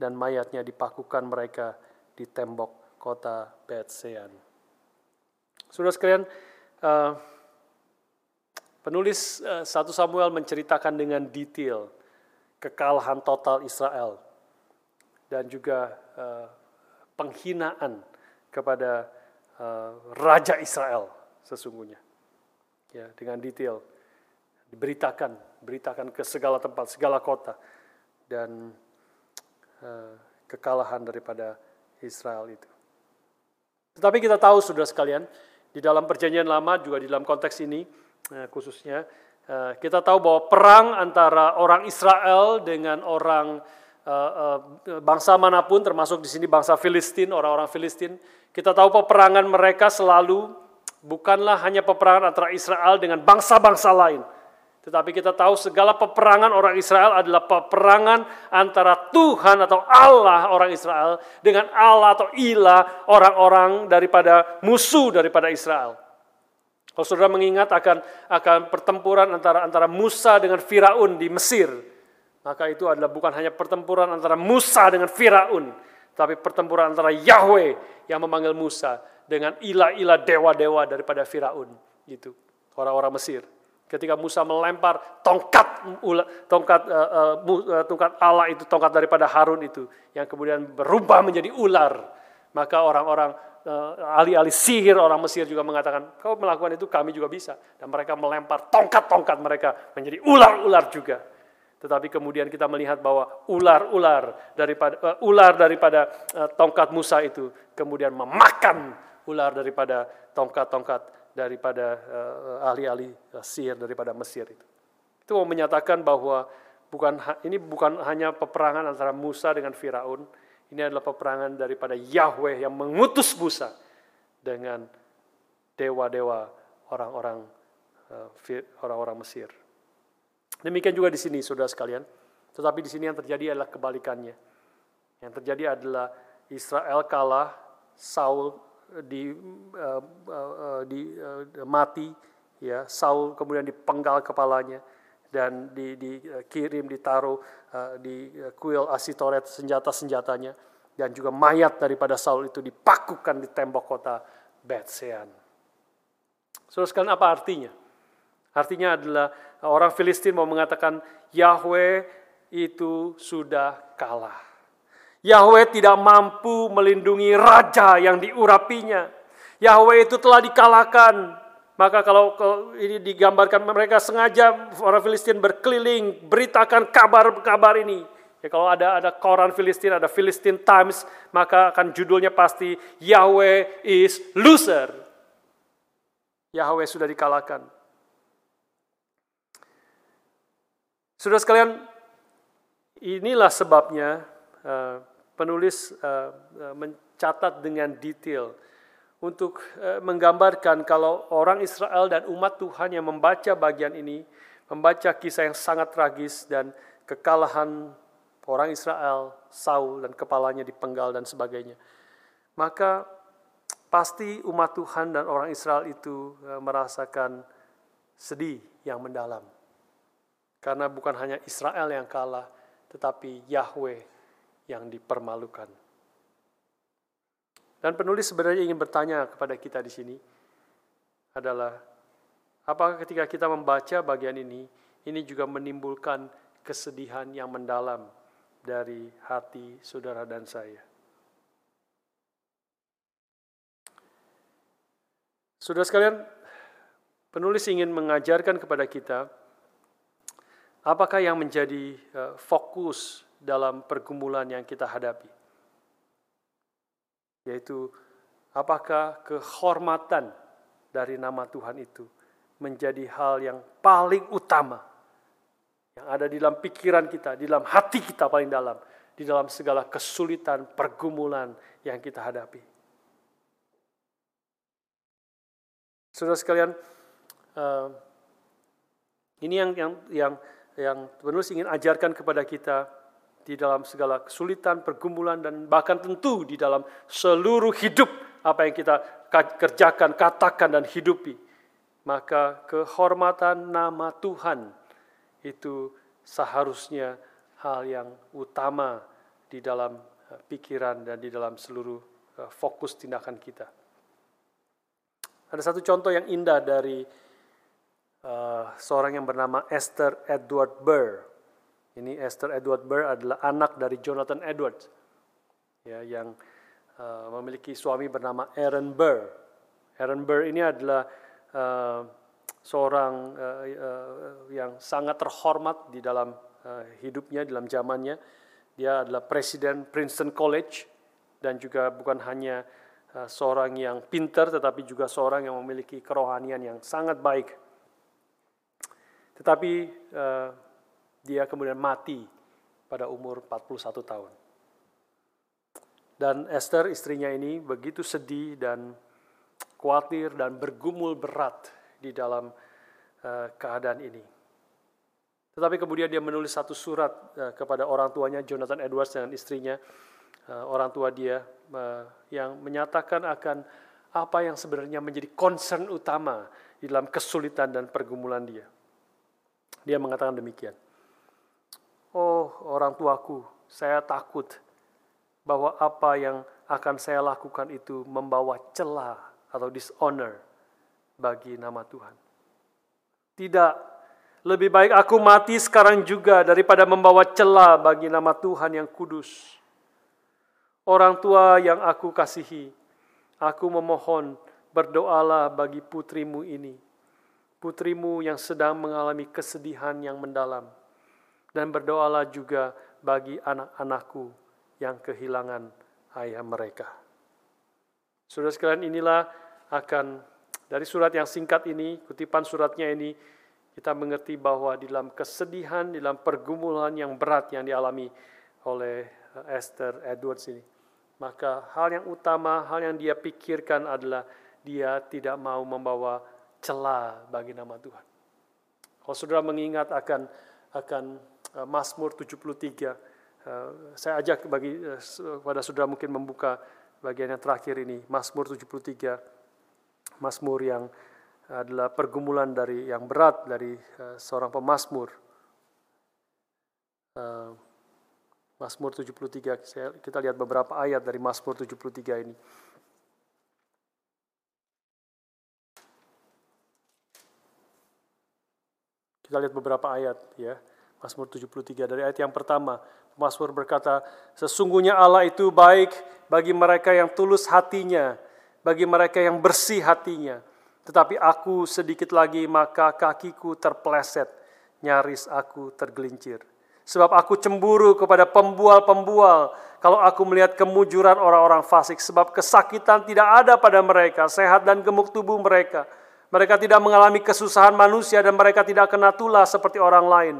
S1: dan mayatnya dipakukan mereka di tembok kota Betsean. Sudah sekalian, uh, penulis uh, eh, 1 Samuel menceritakan dengan detail kekalahan total Israel dan juga uh, penghinaan kepada uh, Raja Israel sesungguhnya. Ya, dengan detail diberitakan beritakan ke segala tempat, segala kota. Dan uh, kekalahan daripada Israel itu. Tetapi kita tahu sudah sekalian, di dalam perjanjian lama juga di dalam konteks ini uh, khususnya, kita tahu bahwa perang antara orang Israel dengan orang bangsa mana pun, termasuk di sini bangsa Filistin, orang-orang Filistin, kita tahu peperangan mereka selalu bukanlah hanya peperangan antara Israel dengan bangsa-bangsa lain, tetapi kita tahu segala peperangan orang Israel adalah peperangan antara Tuhan atau Allah orang Israel dengan Allah atau Ilah orang-orang daripada musuh daripada Israel. Kalau saudara mengingat akan akan pertempuran antara antara Musa dengan Firaun di Mesir, maka itu adalah bukan hanya pertempuran antara Musa dengan Firaun, tapi pertempuran antara Yahweh yang memanggil Musa dengan ilah-ilah dewa-dewa daripada Firaun, gitu. Orang-orang Mesir. Ketika Musa melempar tongkat tongkat uh, uh, tongkat Allah itu tongkat daripada Harun itu yang kemudian berubah menjadi ular, maka orang-orang ahli-ahli sihir orang Mesir juga mengatakan, kau melakukan itu kami juga bisa. Dan mereka melempar tongkat-tongkat mereka menjadi ular-ular juga. Tetapi kemudian kita melihat bahwa ular-ular daripada uh, ular daripada uh, tongkat Musa itu kemudian memakan ular daripada tongkat-tongkat daripada uh, ahli-ahli uh, sihir daripada Mesir itu. Itu mau menyatakan bahwa bukan ini bukan hanya peperangan antara Musa dengan Firaun, ini adalah peperangan daripada Yahweh yang mengutus Musa dengan dewa-dewa orang-orang orang-orang Mesir. Demikian juga di sini, saudara sekalian. Tetapi di sini yang terjadi adalah kebalikannya. Yang terjadi adalah Israel kalah, Saul di, uh, uh, di uh, mati, ya Saul kemudian dipenggal kepalanya dan di, dikirim ditaruh uh, di kuil Asitoret senjata-senjatanya dan juga mayat daripada Saul itu dipakukan di tembok kota. Saudara sekalian apa artinya? Artinya adalah orang Filistin mau mengatakan Yahweh itu sudah kalah. Yahweh tidak mampu melindungi raja yang diurapinya. Yahweh itu telah dikalahkan. Maka kalau, ini digambarkan mereka sengaja orang Filistin berkeliling beritakan kabar-kabar ini. Ya, kalau ada ada koran Filistin, ada Filistin Times, maka akan judulnya pasti Yahweh is loser. Yahweh sudah dikalahkan. Saudara sekalian, inilah sebabnya uh, penulis uh, mencatat dengan detail untuk uh, menggambarkan kalau orang Israel dan umat Tuhan yang membaca bagian ini, membaca kisah yang sangat tragis dan kekalahan orang Israel, Saul dan kepalanya dipenggal dan sebagainya. Maka pasti umat Tuhan dan orang Israel itu merasakan sedih yang mendalam karena bukan hanya Israel yang kalah, tetapi Yahweh yang dipermalukan. Dan penulis sebenarnya ingin bertanya kepada kita di sini adalah apakah ketika kita membaca bagian ini ini juga menimbulkan kesedihan yang mendalam dari hati saudara dan saya. Saudara sekalian, penulis ingin mengajarkan kepada kita Apakah yang menjadi uh, fokus dalam pergumulan yang kita hadapi? Yaitu apakah kehormatan dari nama Tuhan itu menjadi hal yang paling utama yang ada di dalam pikiran kita, di dalam hati kita paling dalam, di dalam segala kesulitan, pergumulan yang kita hadapi. Saudara sekalian, uh, ini yang yang yang yang penulis ingin ajarkan kepada kita di dalam segala kesulitan, pergumulan, dan bahkan tentu di dalam seluruh hidup apa yang kita kerjakan, katakan, dan hidupi. Maka kehormatan nama Tuhan itu seharusnya hal yang utama di dalam eh, pikiran dan di dalam seluruh eh, fokus tindakan kita. Ada satu contoh yang indah dari uh, seorang yang bernama Esther Edward Burr. Ini Esther Edward Burr adalah anak dari Jonathan Edwards, ya, yang uh, memiliki suami bernama Aaron Burr. Aaron Burr ini adalah uh, seorang uh, uh, yang sangat terhormat di dalam uh, hidupnya, dalam zamannya. Dia adalah presiden Princeton College dan juga bukan hanya uh, seorang yang pintar, tetapi juga seorang yang memiliki kerohanian yang sangat baik tetapi uh, dia kemudian mati pada umur 41 tahun. Dan Esther istrinya ini begitu sedih dan khawatir dan bergumul berat di dalam uh, keadaan ini. Tetapi kemudian dia menulis satu surat uh, kepada orang tuanya Jonathan Edwards dan istrinya, uh, orang tua dia uh, yang menyatakan akan apa yang sebenarnya menjadi concern utama di dalam kesulitan dan pergumulan dia. Dia mengatakan demikian. Oh orang tuaku, saya takut bahwa apa yang akan saya lakukan itu membawa celah atau dishonor bagi nama Tuhan. Tidak, lebih baik aku mati sekarang juga daripada membawa celah bagi nama Tuhan yang kudus. Orang tua yang aku kasihi, aku memohon berdoalah bagi putrimu ini putrimu yang sedang mengalami kesedihan yang mendalam. Dan berdoalah juga bagi anak-anakku yang kehilangan ayah mereka. Saudara sekalian inilah akan dari surat yang singkat ini, kutipan suratnya ini, kita mengerti bahwa di dalam kesedihan, di dalam pergumulan yang berat yang dialami oleh eh, Esther Edwards ini, maka hal yang utama, hal yang dia pikirkan adalah dia tidak mau membawa celah bagi nama Tuhan. Kalau saudara mengingat akan akan uh, Mazmur 73, uh, eh, saya ajak bagi uh, pada saudara mungkin membuka bagian yang terakhir ini, Mazmur 73, Mazmur yang adalah pergumulan dari yang berat dari seorang pemazmur. Mazmur 73, saya, kita lihat beberapa ayat dari Mazmur 73 ini. Kita lihat beberapa ayat ya. Mazmur 73 dari ayat yang pertama. Mazmur berkata, sesungguhnya Allah itu baik bagi mereka yang tulus hatinya, bagi mereka yang bersih hatinya. Tetapi aku sedikit lagi maka kakiku terpleset, nyaris aku tergelincir. Sebab aku cemburu kepada pembual-pembual kalau aku melihat kemujuran orang-orang fasik. Sebab kesakitan tidak ada pada mereka, sehat dan gemuk tubuh mereka. Mereka tidak mengalami kesusahan manusia dan mereka tidak kena tulah seperti orang lain.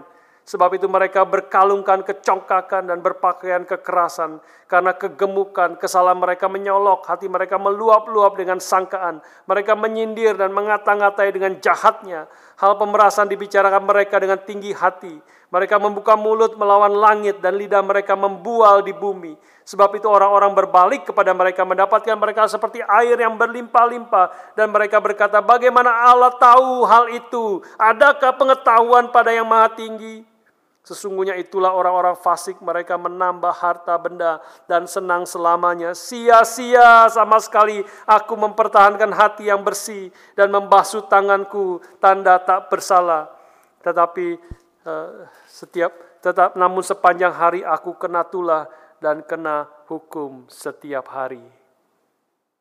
S1: Sebab itu mereka berkalungkan kecongkakan dan berpakaian kekerasan. Karena kegemukan, kesalahan mereka menyolok, hati mereka meluap-luap dengan sangkaan. Mereka menyindir dan mengata-ngatai dengan jahatnya. Hal pemerasan dibicarakan mereka dengan tinggi hati. Mereka membuka mulut melawan langit dan lidah mereka membual di bumi. Sebab itu orang-orang berbalik kepada mereka mendapatkan mereka seperti air yang berlimpah-limpah. Dan mereka berkata, bagaimana Allah tahu hal itu? Adakah pengetahuan pada yang maha tinggi? Sesungguhnya itulah orang-orang fasik, mereka menambah harta benda dan senang selamanya. Sia-sia sama sekali aku mempertahankan hati yang bersih dan membasuh tanganku tanda tak bersalah. Tetapi setiap tetap namun sepanjang hari aku kena tulah dan kena hukum setiap hari.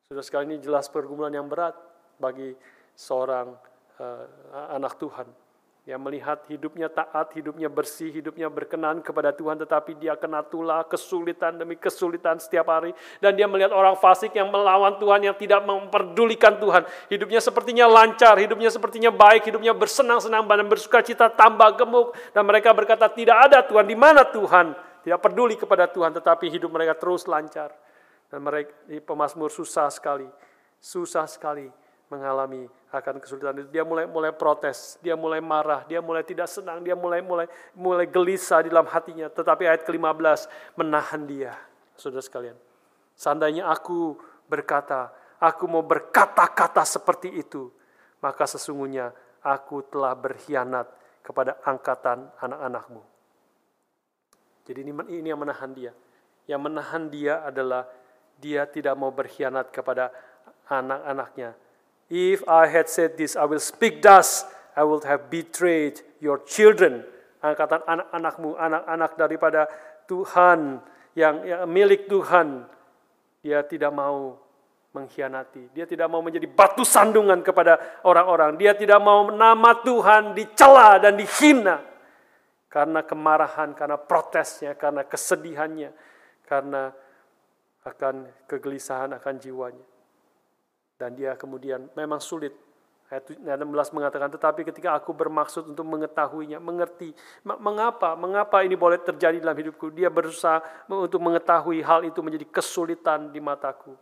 S1: Sudah sekali ini jelas pergumulan yang berat bagi seorang uh, anak Tuhan yang melihat hidupnya taat, hidupnya bersih, hidupnya berkenan kepada Tuhan, tetapi dia kena tulah kesulitan demi kesulitan setiap hari. Dan dia melihat orang fasik yang melawan Tuhan, yang tidak memperdulikan Tuhan. Hidupnya sepertinya lancar, hidupnya sepertinya baik, hidupnya bersenang-senang dan bersuka cita, tambah gemuk. Dan mereka berkata, tidak ada Tuhan, di mana Tuhan? Tidak peduli kepada Tuhan, tetapi hidup mereka terus lancar. Dan mereka di pemazmur susah sekali, susah sekali mengalami akan kesulitan itu. Dia mulai mulai protes, dia mulai marah, dia mulai tidak senang, dia mulai mulai mulai gelisah di dalam hatinya. Tetapi ayat ke-15 menahan dia, saudara sekalian. Seandainya aku berkata, aku mau berkata-kata seperti itu, maka sesungguhnya aku telah berkhianat kepada angkatan anak-anakmu. Jadi ini, ini yang menahan dia. Yang menahan dia adalah dia tidak mau berkhianat kepada anak-anaknya, If I had said this, I will speak thus, I would have betrayed your children. Angkatan anak-anakmu, anak-anak daripada Tuhan yang, yang milik Tuhan. Dia tidak mau mengkhianati. Dia tidak mau menjadi batu sandungan kepada orang-orang. Dia tidak mau nama Tuhan dicela dan dihina. Karena kemarahan, karena protesnya, karena kesedihannya, karena akan kegelisahan akan jiwanya. Dan dia kemudian memang sulit. Ayat 16 mengatakan, tetapi ketika aku bermaksud untuk mengetahuinya, mengerti, mengapa, mengapa ini boleh terjadi dalam hidupku. Dia berusaha untuk mengetahui hal itu menjadi kesulitan di mataku.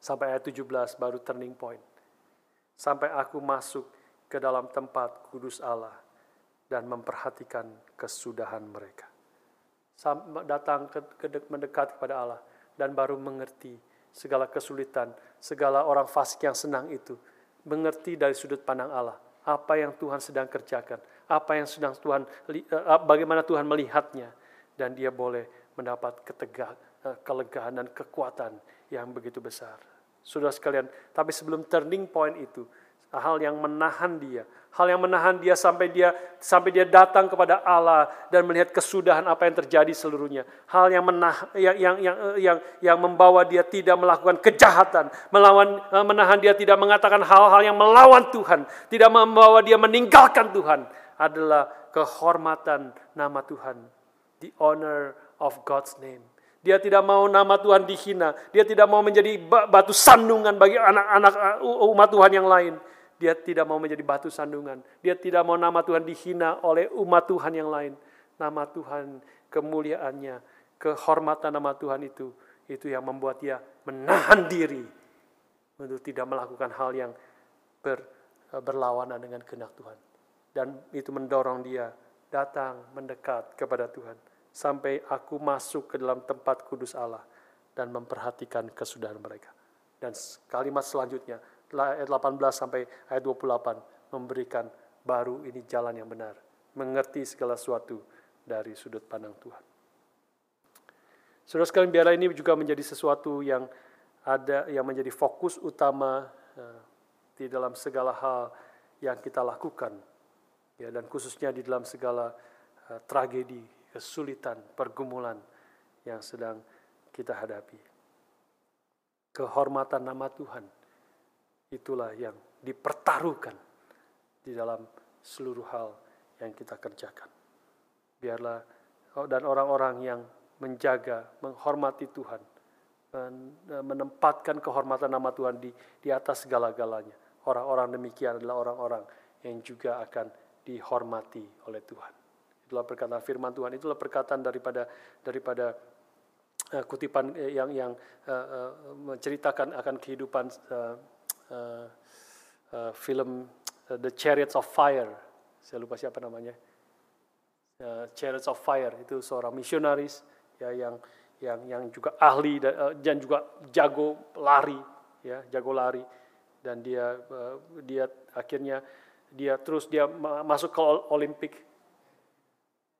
S1: Sampai ayat 17 baru turning point. Sampai aku masuk ke dalam tempat kudus Allah dan memperhatikan kesudahan mereka. Datang ke, ke, mendekat kepada Allah dan baru mengerti segala kesulitan, segala orang fasik yang senang itu. Mengerti dari sudut pandang Allah. Apa yang Tuhan sedang kerjakan. Apa yang sedang Tuhan, eh, bagaimana Tuhan melihatnya. Dan dia boleh mendapat ketegak, eh, kelegaan dan kekuatan yang begitu besar. Sudah sekalian, tapi sebelum turning point itu, hal yang menahan dia, hal yang menahan dia sampai dia sampai dia datang kepada Allah dan melihat kesudahan apa yang terjadi seluruhnya. Hal yang menah yang yang yang yang, yang membawa dia tidak melakukan kejahatan, melawan eh, menahan dia tidak mengatakan hal-hal yang melawan Tuhan, tidak membawa dia meninggalkan Tuhan adalah kehormatan nama Tuhan. The honor of God's name. Dia tidak mau nama Tuhan dihina. Dia tidak mau menjadi batu sandungan bagi anak-anak uh, umat Tuhan yang lain. Dia tidak mau menjadi batu sandungan. Dia tidak mau nama Tuhan dihina oleh umat Tuhan yang lain. Nama Tuhan, kemuliaannya, kehormatan nama Tuhan itu, itu yang membuat dia menahan diri untuk tidak melakukan hal yang ber, uh, berlawanan dengan kehendak Tuhan. Dan itu mendorong dia datang mendekat kepada Tuhan sampai aku masuk ke dalam tempat kudus Allah dan memperhatikan kesudahan mereka. Dan kalimat selanjutnya, ayat 18 sampai ayat 28, memberikan baru ini jalan yang benar. Mengerti segala sesuatu dari sudut pandang Tuhan. Saudara sekalian, biarlah ini juga menjadi sesuatu yang ada yang menjadi fokus utama uh, di dalam segala hal yang kita lakukan ya dan khususnya di dalam segala uh, tragedi kesulitan, pergumulan yang sedang kita hadapi. Kehormatan nama Tuhan itulah yang dipertaruhkan di dalam seluruh hal yang kita kerjakan. Biarlah oh, dan orang-orang yang menjaga, menghormati Tuhan, menempatkan kehormatan nama Tuhan di, di atas segala-galanya. Orang-orang demikian adalah orang-orang yang juga akan dihormati oleh Tuhan. Itulah perkataan firman Tuhan. Itulah perkataan daripada daripada uh, kutipan eh, yang yang menceritakan akan kehidupan uh, uh, film uh, The Chariots of Fire. Saya lupa siapa namanya. Uh, Chariots of Fire itu seorang misionaris ya yang yang yang juga ahli dan, uh, dan juga jago lari ya jago lari dan dia uh, dia akhirnya dia terus dia masuk ke Olimpik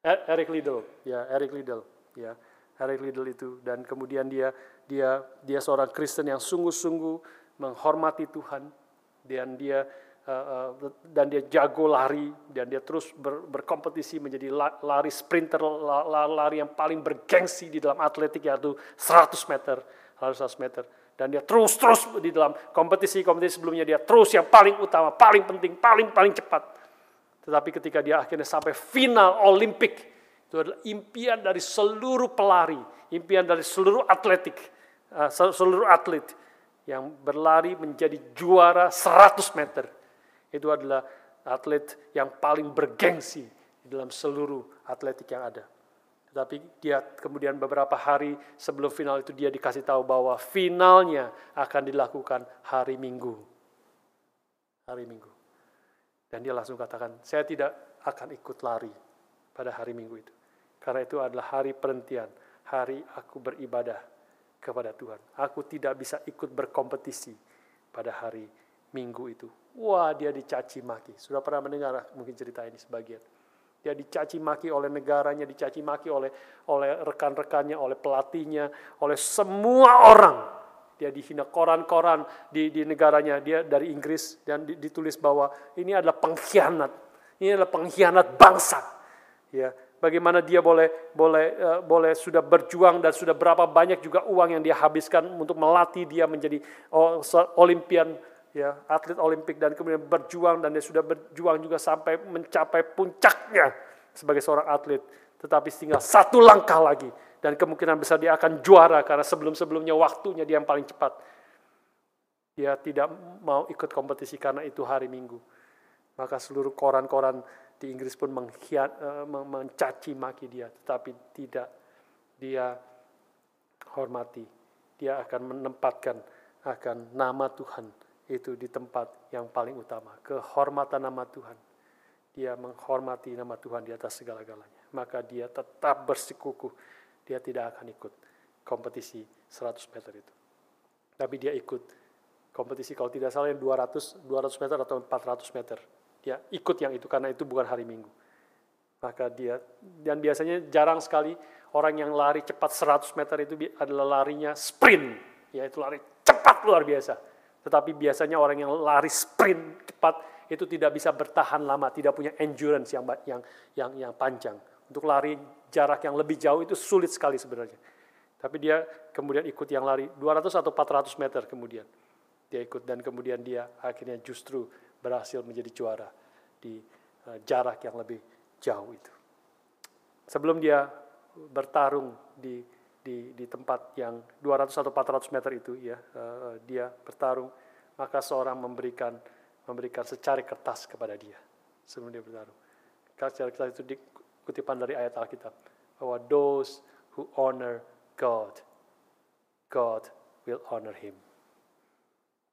S1: E-, Eric Liddell, ya Eric Liddell, ya Eric Liddell itu dan kemudian dia dia dia seorang Kristen yang sungguh-sungguh menghormati Tuhan dan dia uh, uh, dan dia jago lari dan dia terus ber, berkompetisi menjadi lari sprinter lari yang paling bergengsi di dalam atletik yaitu 100 meter lari 100 meter. Dan dia terus terus di dalam kompetisi kompetisi sebelumnya dia terus yang paling utama paling penting paling paling cepat. Tetapi ketika dia akhirnya sampai final Olimpik, itu adalah impian dari seluruh pelari, impian dari seluruh atletik, uh, seluruh atlet yang berlari menjadi juara 100 meter. Itu adalah atlet yang paling bergengsi di dalam seluruh atletik yang ada. Tetapi dia kemudian beberapa hari sebelum final itu dia dikasih tahu bahwa finalnya akan dilakukan hari Minggu. Hari Minggu. Dan dia langsung katakan, saya tidak akan ikut lari pada hari Minggu itu. Karena itu adalah hari perhentian, hari aku beribadah kepada Tuhan. Aku tidak bisa ikut berkompetisi pada hari Minggu itu. Wah, dia dicaci maki. Sudah pernah mendengar mungkin cerita ini sebagian. Dia dicaci maki oleh negaranya, dicaci maki oleh oleh rekan-rekannya, oleh pelatihnya, oleh semua orang dia dihina koran-koran di, di negaranya dia dari Inggris dan ditulis bahwa ini adalah pengkhianat ini adalah pengkhianat bangsa ya bagaimana dia boleh boleh uh, boleh sudah berjuang dan sudah berapa banyak juga uang yang dia habiskan untuk melatih dia menjadi oh, olimpian ya atlet olimpik dan kemudian berjuang dan dia sudah berjuang juga sampai mencapai puncaknya sebagai seorang atlet tetapi tinggal satu langkah lagi dan kemungkinan besar dia akan juara karena sebelum-sebelumnya waktunya dia yang paling cepat. Dia tidak mau ikut kompetisi karena itu hari Minggu. Maka seluruh koran-koran di Inggris pun menghiat, uh, mencaci maki dia, tetapi tidak dia hormati. Dia akan menempatkan akan nama Tuhan itu di tempat yang paling utama, kehormatan nama Tuhan. Dia menghormati nama Tuhan di atas segala-galanya. Maka dia tetap bersikukuh dia tidak akan ikut kompetisi 100 meter itu. Tapi dia ikut kompetisi kalau tidak salah yang 200, 200 meter atau 400 meter. Dia ikut yang itu karena itu bukan hari Minggu. Maka dia dan biasanya jarang sekali orang yang lari cepat 100 meter itu adalah larinya sprint, yaitu lari cepat luar biasa. Tetapi biasanya orang yang lari sprint cepat itu tidak bisa bertahan lama, tidak punya endurance yang yang yang yang panjang. Untuk lari jarak yang lebih jauh itu sulit sekali sebenarnya. Tapi dia kemudian ikut yang lari 200 atau 400 meter kemudian. Dia ikut dan kemudian dia akhirnya justru berhasil menjadi juara di uh, jarak yang lebih jauh itu. Sebelum dia bertarung di di di tempat yang 200 atau 400 meter itu ya uh, dia bertarung maka seorang memberikan memberikan secari kertas kepada dia sebelum dia bertarung. Secari kertas itu dikutipan dari ayat Alkitab bahwa those who honor God God will honor him.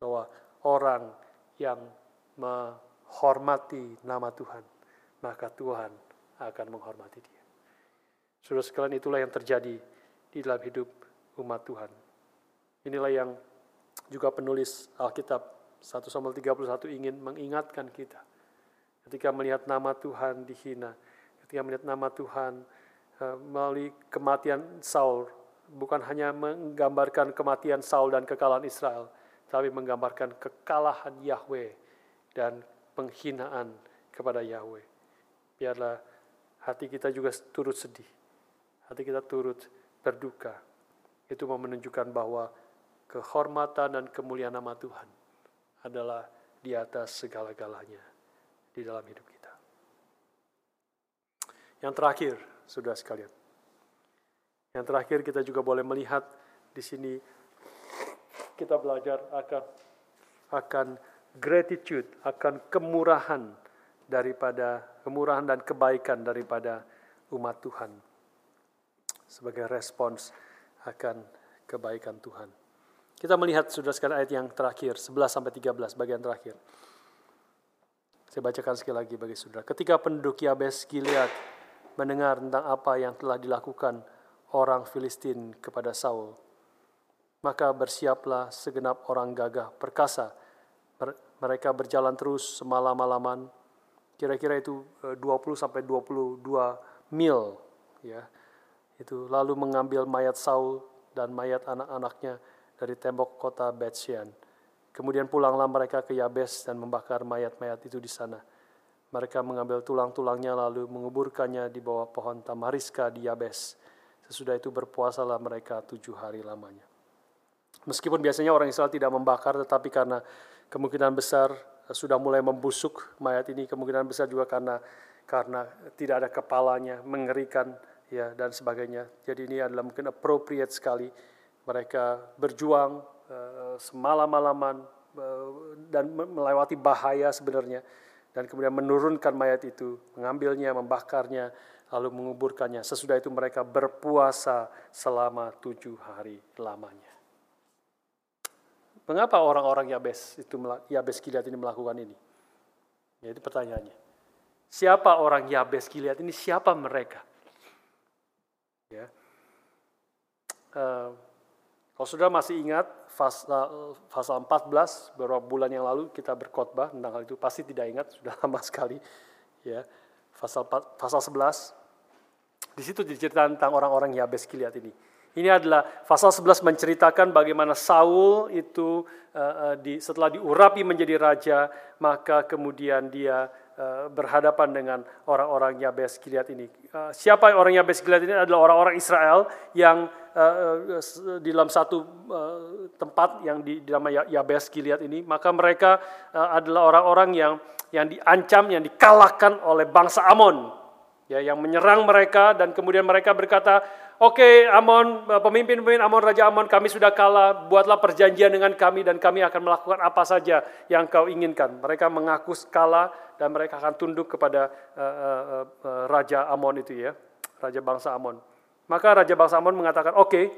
S1: Bahwa orang yang menghormati nama Tuhan maka Tuhan akan menghormati dia. Saudara sekalian itulah yang terjadi di dalam hidup umat Tuhan. Inilah yang juga penulis Alkitab 1 Samuel 31 ingin mengingatkan kita. Ketika melihat nama Tuhan dihina, ketika melihat nama Tuhan uh, melalui kematian Saul, bukan hanya menggambarkan kematian Saul dan kekalahan Israel, tapi menggambarkan kekalahan Yahweh dan penghinaan kepada Yahweh. Biarlah hati kita juga turut sedih hati kita turut berduka. Itu mau menunjukkan bahwa kehormatan dan kemuliaan nama Tuhan adalah di atas segala-galanya di dalam hidup kita. Yang terakhir, sudah sekalian. Yang terakhir kita juga boleh melihat di sini kita belajar akan akan gratitude, akan kemurahan daripada kemurahan dan kebaikan daripada umat Tuhan sebagai respons akan kebaikan Tuhan. Kita melihat sudah sekali ayat yang terakhir, 11 sampai 13 bagian terakhir. Saya bacakan sekali lagi bagi saudara. Ketika penduduk Yabes Gilead mendengar tentang apa yang telah dilakukan orang Filistin kepada Saul, maka bersiaplah segenap orang gagah perkasa. Mereka berjalan terus semalam-malaman, kira-kira itu 20 eh, sampai 22 mil ya itu lalu mengambil mayat Saul dan mayat anak-anaknya dari tembok kota Bethshean. Kemudian pulanglah mereka ke Yabes dan membakar mayat-mayat itu di sana. Mereka mengambil tulang-tulangnya lalu menguburkannya di bawah pohon tamariska di Yabes. Sesudah itu berpuasalah mereka tujuh hari lamanya. Meskipun biasanya orang Israel tidak membakar, tetapi karena kemungkinan besar sudah mulai membusuk mayat ini, kemungkinan besar juga karena karena tidak ada kepalanya, mengerikan ya dan sebagainya. Jadi ini adalah mungkin appropriate sekali mereka berjuang uh, semalam-malaman uh, dan melewati bahaya sebenarnya dan kemudian menurunkan mayat itu, mengambilnya, membakarnya, lalu menguburkannya. Sesudah itu mereka berpuasa selama tujuh hari lamanya. Mengapa orang-orang Yabes itu Yabes Gilead ini melakukan ini? Ya, itu pertanyaannya. Siapa orang Yabes Gilead ini? Siapa mereka? Ya. Uh, kalau sudah masih ingat pasal, pasal 14 beberapa bulan yang lalu kita berkhotbah tentang hal itu pasti tidak ingat sudah lama sekali ya pasal pasal 11 di situ diceritakan tentang orang-orang Yabes Gilead ini. Ini adalah pasal 11 menceritakan bagaimana Saul itu uh, di, setelah diurapi menjadi raja, maka kemudian dia uh, berhadapan dengan orang-orang Yabes Gilead ini. Uh, siapa orang Yabes Gilead ini adalah orang-orang Israel yang uh, uh, di dalam satu uh, tempat yang di, di nama Yabes Gilead ini, maka mereka uh, adalah orang-orang yang yang diancam, yang dikalahkan oleh bangsa Amon, ya yang menyerang mereka dan kemudian mereka berkata, Oke, okay, Amon, pemimpin-pemimpin Amon, Raja Amon, kami sudah kalah, buatlah perjanjian dengan kami dan kami akan melakukan apa saja yang kau inginkan. Mereka mengaku kalah dan mereka akan tunduk kepada uh, uh, uh, Raja Amon itu ya, Raja bangsa Amon. Maka Raja bangsa Amon mengatakan, oke, okay,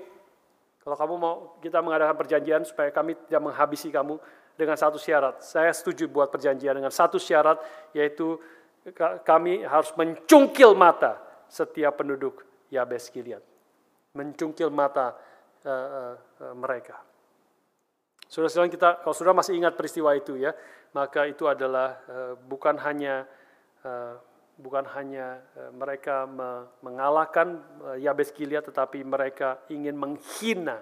S1: kalau kamu mau kita mengadakan perjanjian supaya kami tidak menghabisi kamu dengan satu syarat. Saya setuju buat perjanjian dengan satu syarat, yaitu kami harus mencungkil mata setiap penduduk Yabes Gilead mencungkil mata uh, uh, mereka. Saudara-saudara kita, kalau sudah masih ingat peristiwa itu ya, maka itu adalah uh, bukan hanya uh, bukan hanya uh, mereka me mengalahkan uh, Yabes Gilead, tetapi mereka ingin menghina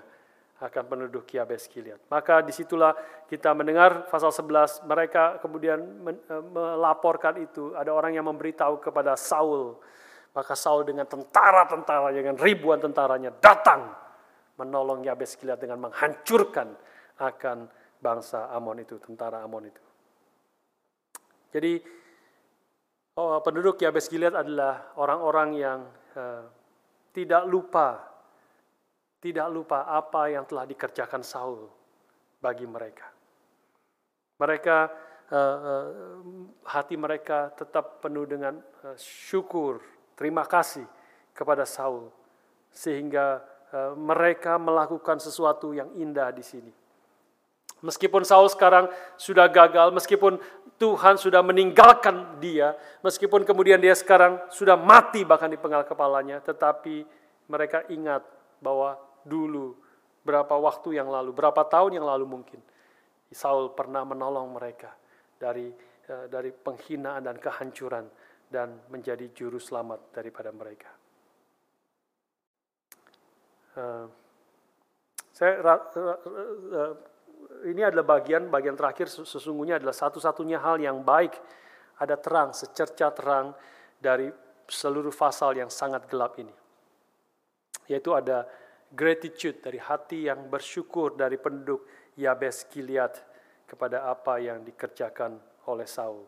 S1: akan penduduk Yabes Gilead. Maka di situlah kita mendengar pasal 11, mereka kemudian melaporkan itu, ada orang yang memberitahu kepada Saul, maka Saul dengan tentara-tentara, dengan ribuan tentaranya datang menolong Yabes Gilead dengan menghancurkan akan bangsa Amon itu, tentara Amon itu. Jadi Oh, penduduk Yabes Gilead adalah orang-orang yang uh, tidak lupa, tidak lupa apa yang telah dikerjakan Saul bagi mereka. Mereka uh, uh, hati mereka tetap penuh dengan uh, syukur, terima kasih kepada Saul sehingga uh, mereka melakukan sesuatu yang indah di sini. Meskipun Saul sekarang sudah gagal, meskipun Tuhan sudah meninggalkan dia, meskipun kemudian dia sekarang sudah mati bahkan di penggal kepalanya, tetapi mereka ingat bahwa dulu berapa waktu yang lalu, berapa tahun yang lalu mungkin Saul pernah menolong mereka dari eh, dari penghinaan dan kehancuran dan menjadi juru selamat daripada mereka. Uh, saya uh, ini adalah bagian bagian terakhir sesungguhnya adalah satu-satunya hal yang baik ada terang secerca terang dari seluruh pasal yang sangat gelap ini yaitu ada gratitude dari hati yang bersyukur dari penduduk Yabes Gilead kepada apa yang dikerjakan oleh Saul.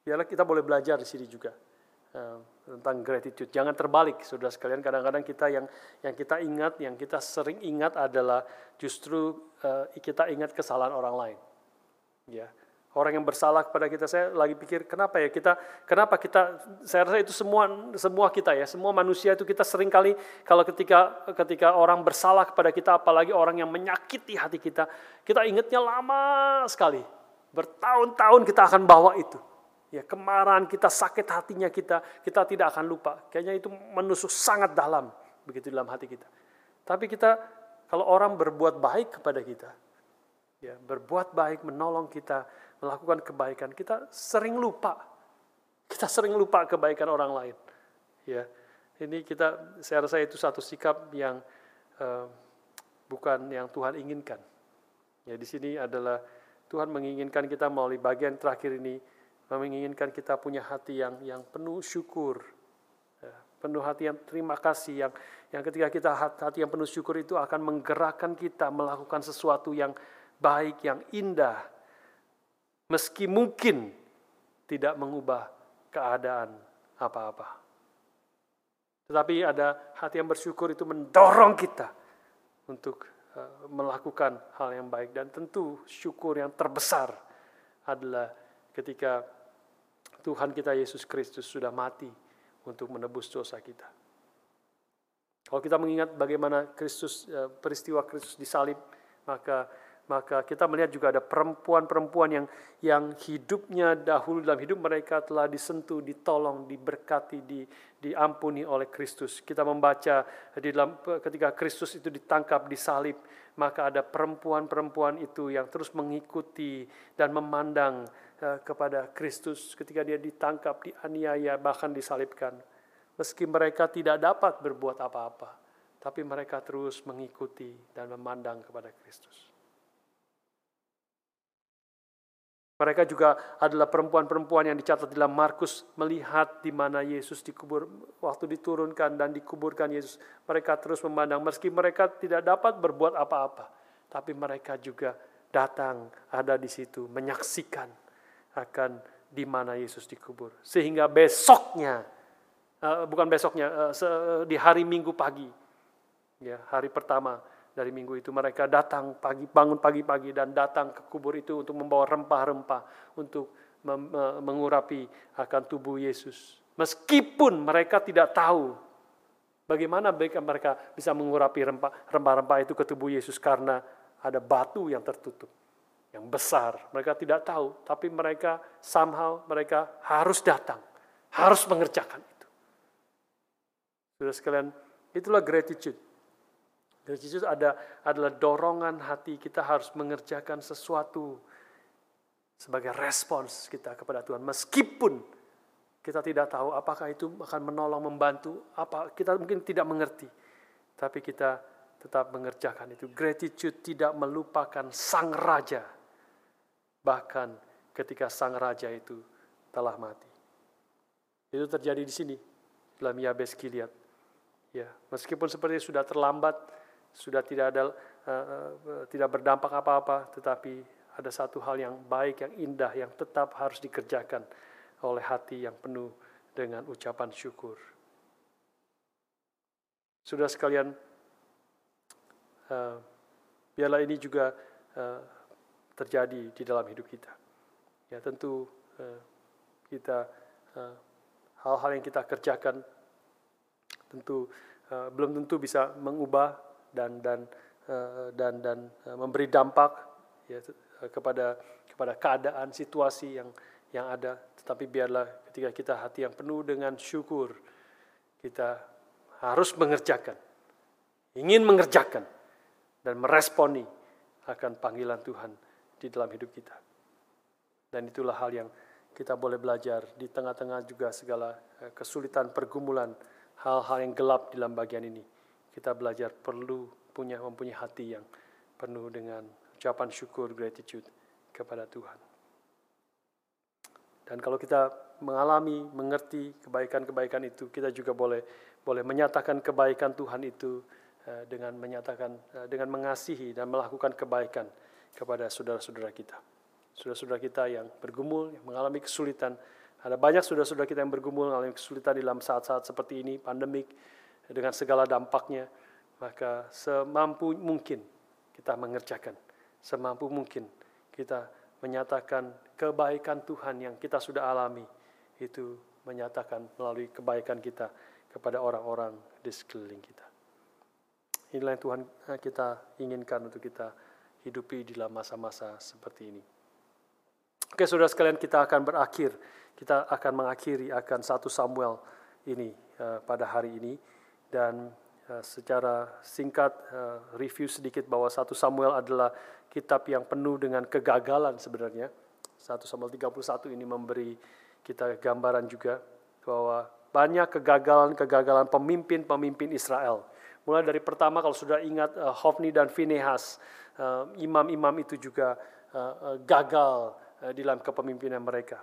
S1: Biarlah kita boleh belajar di sini juga Eh, tentang gratitude. Jangan terbalik, saudara sekalian. Kadang-kadang kita yang yang kita ingat, yang kita sering ingat adalah justru uh, kita ingat kesalahan orang lain. Ya, orang yang bersalah kepada kita. Saya lagi pikir kenapa ya kita, kenapa kita? Saya rasa itu semua semua kita ya, semua manusia itu kita sering kali kalau ketika ketika orang bersalah kepada kita, apalagi orang yang menyakiti hati kita, kita ingatnya lama sekali. Bertahun-tahun kita akan bawa itu. Ya, kemarahan kita, sakit hatinya kita, kita tidak akan lupa. Kayaknya itu menusuk sangat dalam begitu dalam hati kita. Tapi kita kalau orang berbuat baik kepada kita, ya, berbuat baik, menolong kita, melakukan kebaikan, kita sering lupa. Kita sering lupa kebaikan orang lain. Ya. Ini kita saya rasa itu satu sikap yang uh, bukan yang Tuhan inginkan. Ya, di sini adalah Tuhan menginginkan kita melalui bagian terakhir ini menginginkan kita punya hati yang yang penuh syukur, ya, penuh hati yang terima kasih, yang yang ketika kita hati yang penuh syukur itu akan menggerakkan kita melakukan sesuatu yang baik, yang indah, meski mungkin tidak mengubah keadaan apa-apa. Tetapi ada hati yang bersyukur itu mendorong kita untuk uh, melakukan hal yang baik. Dan tentu syukur yang terbesar adalah ketika Tuhan kita Yesus Kristus sudah mati untuk menebus dosa kita. Kalau kita mengingat bagaimana Kristus eh, peristiwa Kristus disalib, maka maka kita melihat juga ada perempuan-perempuan yang yang hidupnya dahulu dalam hidup mereka telah disentuh, ditolong, diberkati, di, diampuni oleh Kristus. Kita membaca di dalam ketika Kristus itu ditangkap, disalib, maka ada perempuan-perempuan itu yang terus mengikuti dan memandang Eh, kepada Kristus ketika dia ditangkap, dianiaya, bahkan disalibkan. Meski mereka tidak dapat berbuat apa-apa, tapi mereka terus mengikuti dan memandang kepada Kristus. Mereka juga adalah perempuan-perempuan yang dicatat dalam Markus melihat di mana Yesus dikubur waktu diturunkan dan dikuburkan Yesus. Mereka terus memandang meski mereka tidak dapat berbuat apa-apa, tapi mereka juga datang ada di situ menyaksikan akan di mana Yesus dikubur. Sehingga besoknya, uh, bukan besoknya, uh, di hari Minggu pagi, ya hari pertama dari minggu itu mereka datang pagi, bangun pagi-pagi dan datang ke kubur itu untuk membawa rempah-rempah untuk mengurapi akan tubuh Yesus. Meskipun mereka tidak tahu bagaimana mereka bisa mengurapi rempah-rempah itu ke tubuh Yesus karena ada batu yang tertutup yang besar. Mereka tidak tahu, tapi mereka somehow mereka harus datang, harus mengerjakan itu. Sudah sekalian, itulah gratitude. Gratitude ada adalah dorongan hati kita harus mengerjakan sesuatu sebagai respons kita kepada Tuhan meskipun kita tidak tahu apakah itu akan menolong membantu apa kita mungkin tidak mengerti tapi kita tetap mengerjakan itu gratitude tidak melupakan sang raja bahkan ketika sang raja itu telah mati. Itu terjadi di sini dalam Yabes Gilead. Ya, meskipun seperti sudah terlambat, sudah tidak ada uh, uh, tidak berdampak apa-apa, tetapi ada satu hal yang baik, yang indah, yang tetap harus dikerjakan oleh hati yang penuh dengan ucapan syukur. Sudah sekalian, uh, biarlah ini juga terjadi di dalam hidup kita. Ya tentu kita hal-hal yang kita kerjakan tentu belum tentu bisa mengubah dan dan uh, dan dan uh, memberi dampak ya kepada kepada keadaan situasi yang yang ada tetapi biarlah ketika kita hati yang penuh dengan syukur kita harus mengerjakan ingin mengerjakan dan meresponi akan panggilan Tuhan di dalam hidup kita dan itulah hal yang kita boleh belajar di tengah-tengah juga segala kesulitan pergumulan hal-hal yang gelap di dalam bagian ini. Kita belajar perlu punya mempunyai hati yang penuh dengan ucapan syukur, gratitude kepada Tuhan. Dan kalau kita mengalami, mengerti kebaikan-kebaikan itu, kita juga boleh boleh menyatakan kebaikan Tuhan itu uh, dengan menyatakan uh, dengan mengasihi dan melakukan kebaikan kepada saudara-saudara kita. Saudara-saudara kita yang bergumul, yang mengalami kesulitan, ada banyak saudara-saudara kita yang bergumul mengalami kesulitan dalam saat-saat seperti ini, pandemik, dengan segala dampaknya. Maka semampu mungkin kita mengerjakan, semampu mungkin kita menyatakan kebaikan Tuhan yang kita sudah alami, itu menyatakan melalui kebaikan kita kepada orang-orang di sekeliling kita. Inilah yang Tuhan eh, kita inginkan untuk kita hidupi di dalam masa-masa seperti ini. Oke, saudara sekalian, kita akan berakhir kita akan mengakhiri akan satu Samuel ini uh, pada hari ini dan uh, secara singkat uh, review sedikit bahwa satu Samuel adalah kitab yang penuh dengan kegagalan sebenarnya. Satu Samuel 31 ini memberi kita gambaran juga bahwa banyak kegagalan-kegagalan pemimpin-pemimpin Israel. Mulai dari pertama kalau sudah ingat uh, Hofni dan Finehas, imam-imam itu juga gagal uh, dalam kepemimpinan mereka.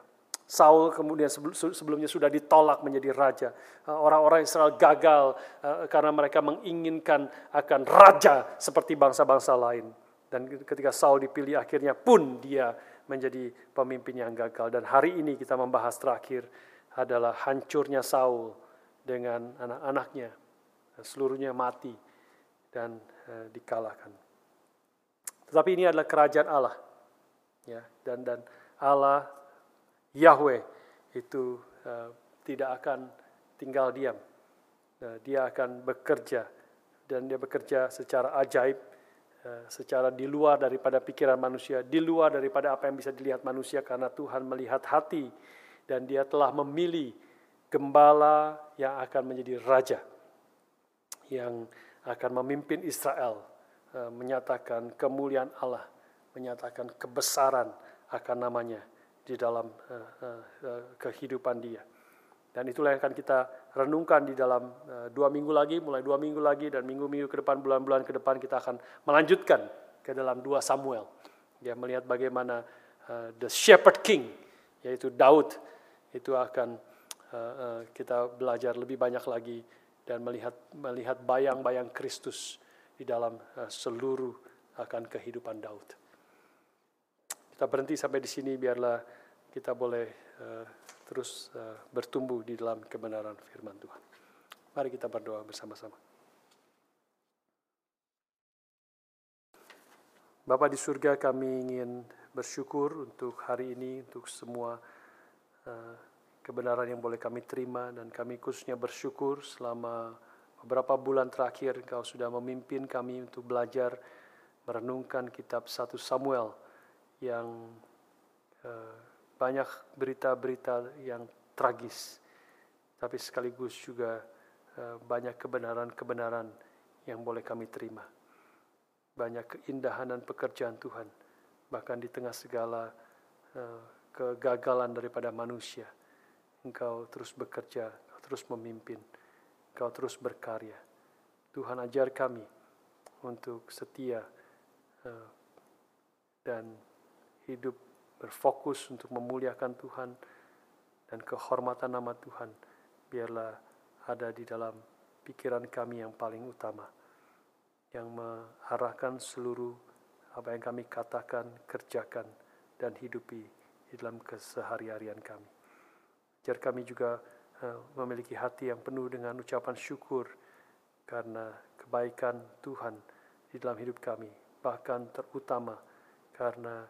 S1: Saul kemudian sebelumnya sudah ditolak menjadi raja. Eh, orang-orang Israel gagal eh, karena mereka menginginkan akan raja seperti bangsa-bangsa lain. Dan ketika Saul dipilih akhirnya pun dia menjadi pemimpin yang gagal. Dan hari ini kita membahas terakhir adalah hancurnya Saul dengan anak-anaknya. Seluruhnya mati dan eh, dikalahkan. Tetapi ini adalah kerajaan Allah. Ya, dan dan Allah Yahweh itu uh, tidak akan tinggal diam. Uh, dia akan bekerja dan dia bekerja secara ajaib, uh, secara di luar daripada pikiran manusia, di luar daripada apa yang bisa dilihat manusia karena Tuhan melihat hati dan dia telah memilih gembala yang akan menjadi raja yang akan memimpin Israel menyatakan kemuliaan Allah, menyatakan kebesaran akan namanya di dalam uh, uh, kehidupan dia. Dan itulah yang akan kita renungkan di dalam dua minggu lagi, mulai dua minggu lagi dan minggu-minggu ke depan, bulan-bulan ke depan kita akan melanjutkan ke dalam dua Samuel. Ya melihat bagaimana the shepherd king, yaitu Daud, itu akan kita belajar lebih banyak lagi dan melihat melihat bayang-bayang Kristus di dalam uh, seluruh akan kehidupan Daud. Kita berhenti sampai di sini biarlah kita boleh uh, terus uh, bertumbuh di dalam kebenaran firman Tuhan. Mari kita berdoa bersama-sama. Bapa di surga kami ingin bersyukur untuk hari ini, untuk semua uh, kebenaran yang boleh kami terima dan kami khususnya bersyukur selama beberapa bulan terakhir Engkau sudah memimpin kami untuk belajar merenungkan kitab 1 Samuel yang uh, banyak berita-berita yang tragis, tapi sekaligus juga uh, banyak kebenaran-kebenaran yang boleh kami terima. Banyak keindahan dan pekerjaan Tuhan, bahkan di tengah segala uh, kegagalan daripada manusia. Engkau terus bekerja, engkau terus memimpin, engkau terus berkarya. Tuhan ajar kami untuk setia uh, dan hidup berfokus untuk memuliakan Tuhan dan kehormatan nama Tuhan biarlah ada di dalam pikiran kami yang paling utama yang mengarahkan seluruh apa yang kami katakan, kerjakan, dan hidupi di dalam kesehari-harian kami. Ajar kami juga uh, memiliki hati yang penuh dengan ucapan syukur karena kebaikan Tuhan di dalam hidup kami, bahkan terutama karena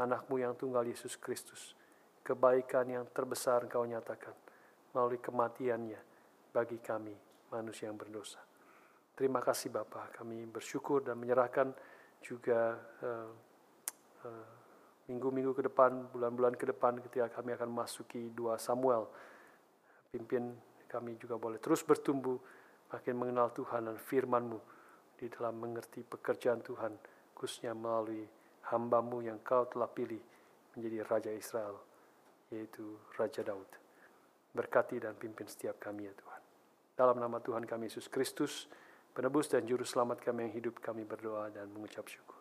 S1: anakmu yang tunggal Yesus Kristus, kebaikan yang terbesar engkau nyatakan melalui kematiannya bagi kami manusia yang berdosa. Terima kasih Bapak, kami bersyukur dan menyerahkan juga uh, uh, minggu-minggu ke depan, bulan-bulan ke depan ketika kami akan masuki dua Samuel. Pimpin kami juga boleh terus bertumbuh, makin mengenal Tuhan dan firman-Mu di dalam mengerti pekerjaan Tuhan, khususnya melalui hambamu yang kau telah pilih menjadi Raja Israel, yaitu Raja Daud. Berkati dan pimpin setiap kami ya Tuhan. Dalam nama Tuhan kami Yesus Kristus, penebus dan juru selamat kami yang hidup kami berdoa dan mengucap syukur.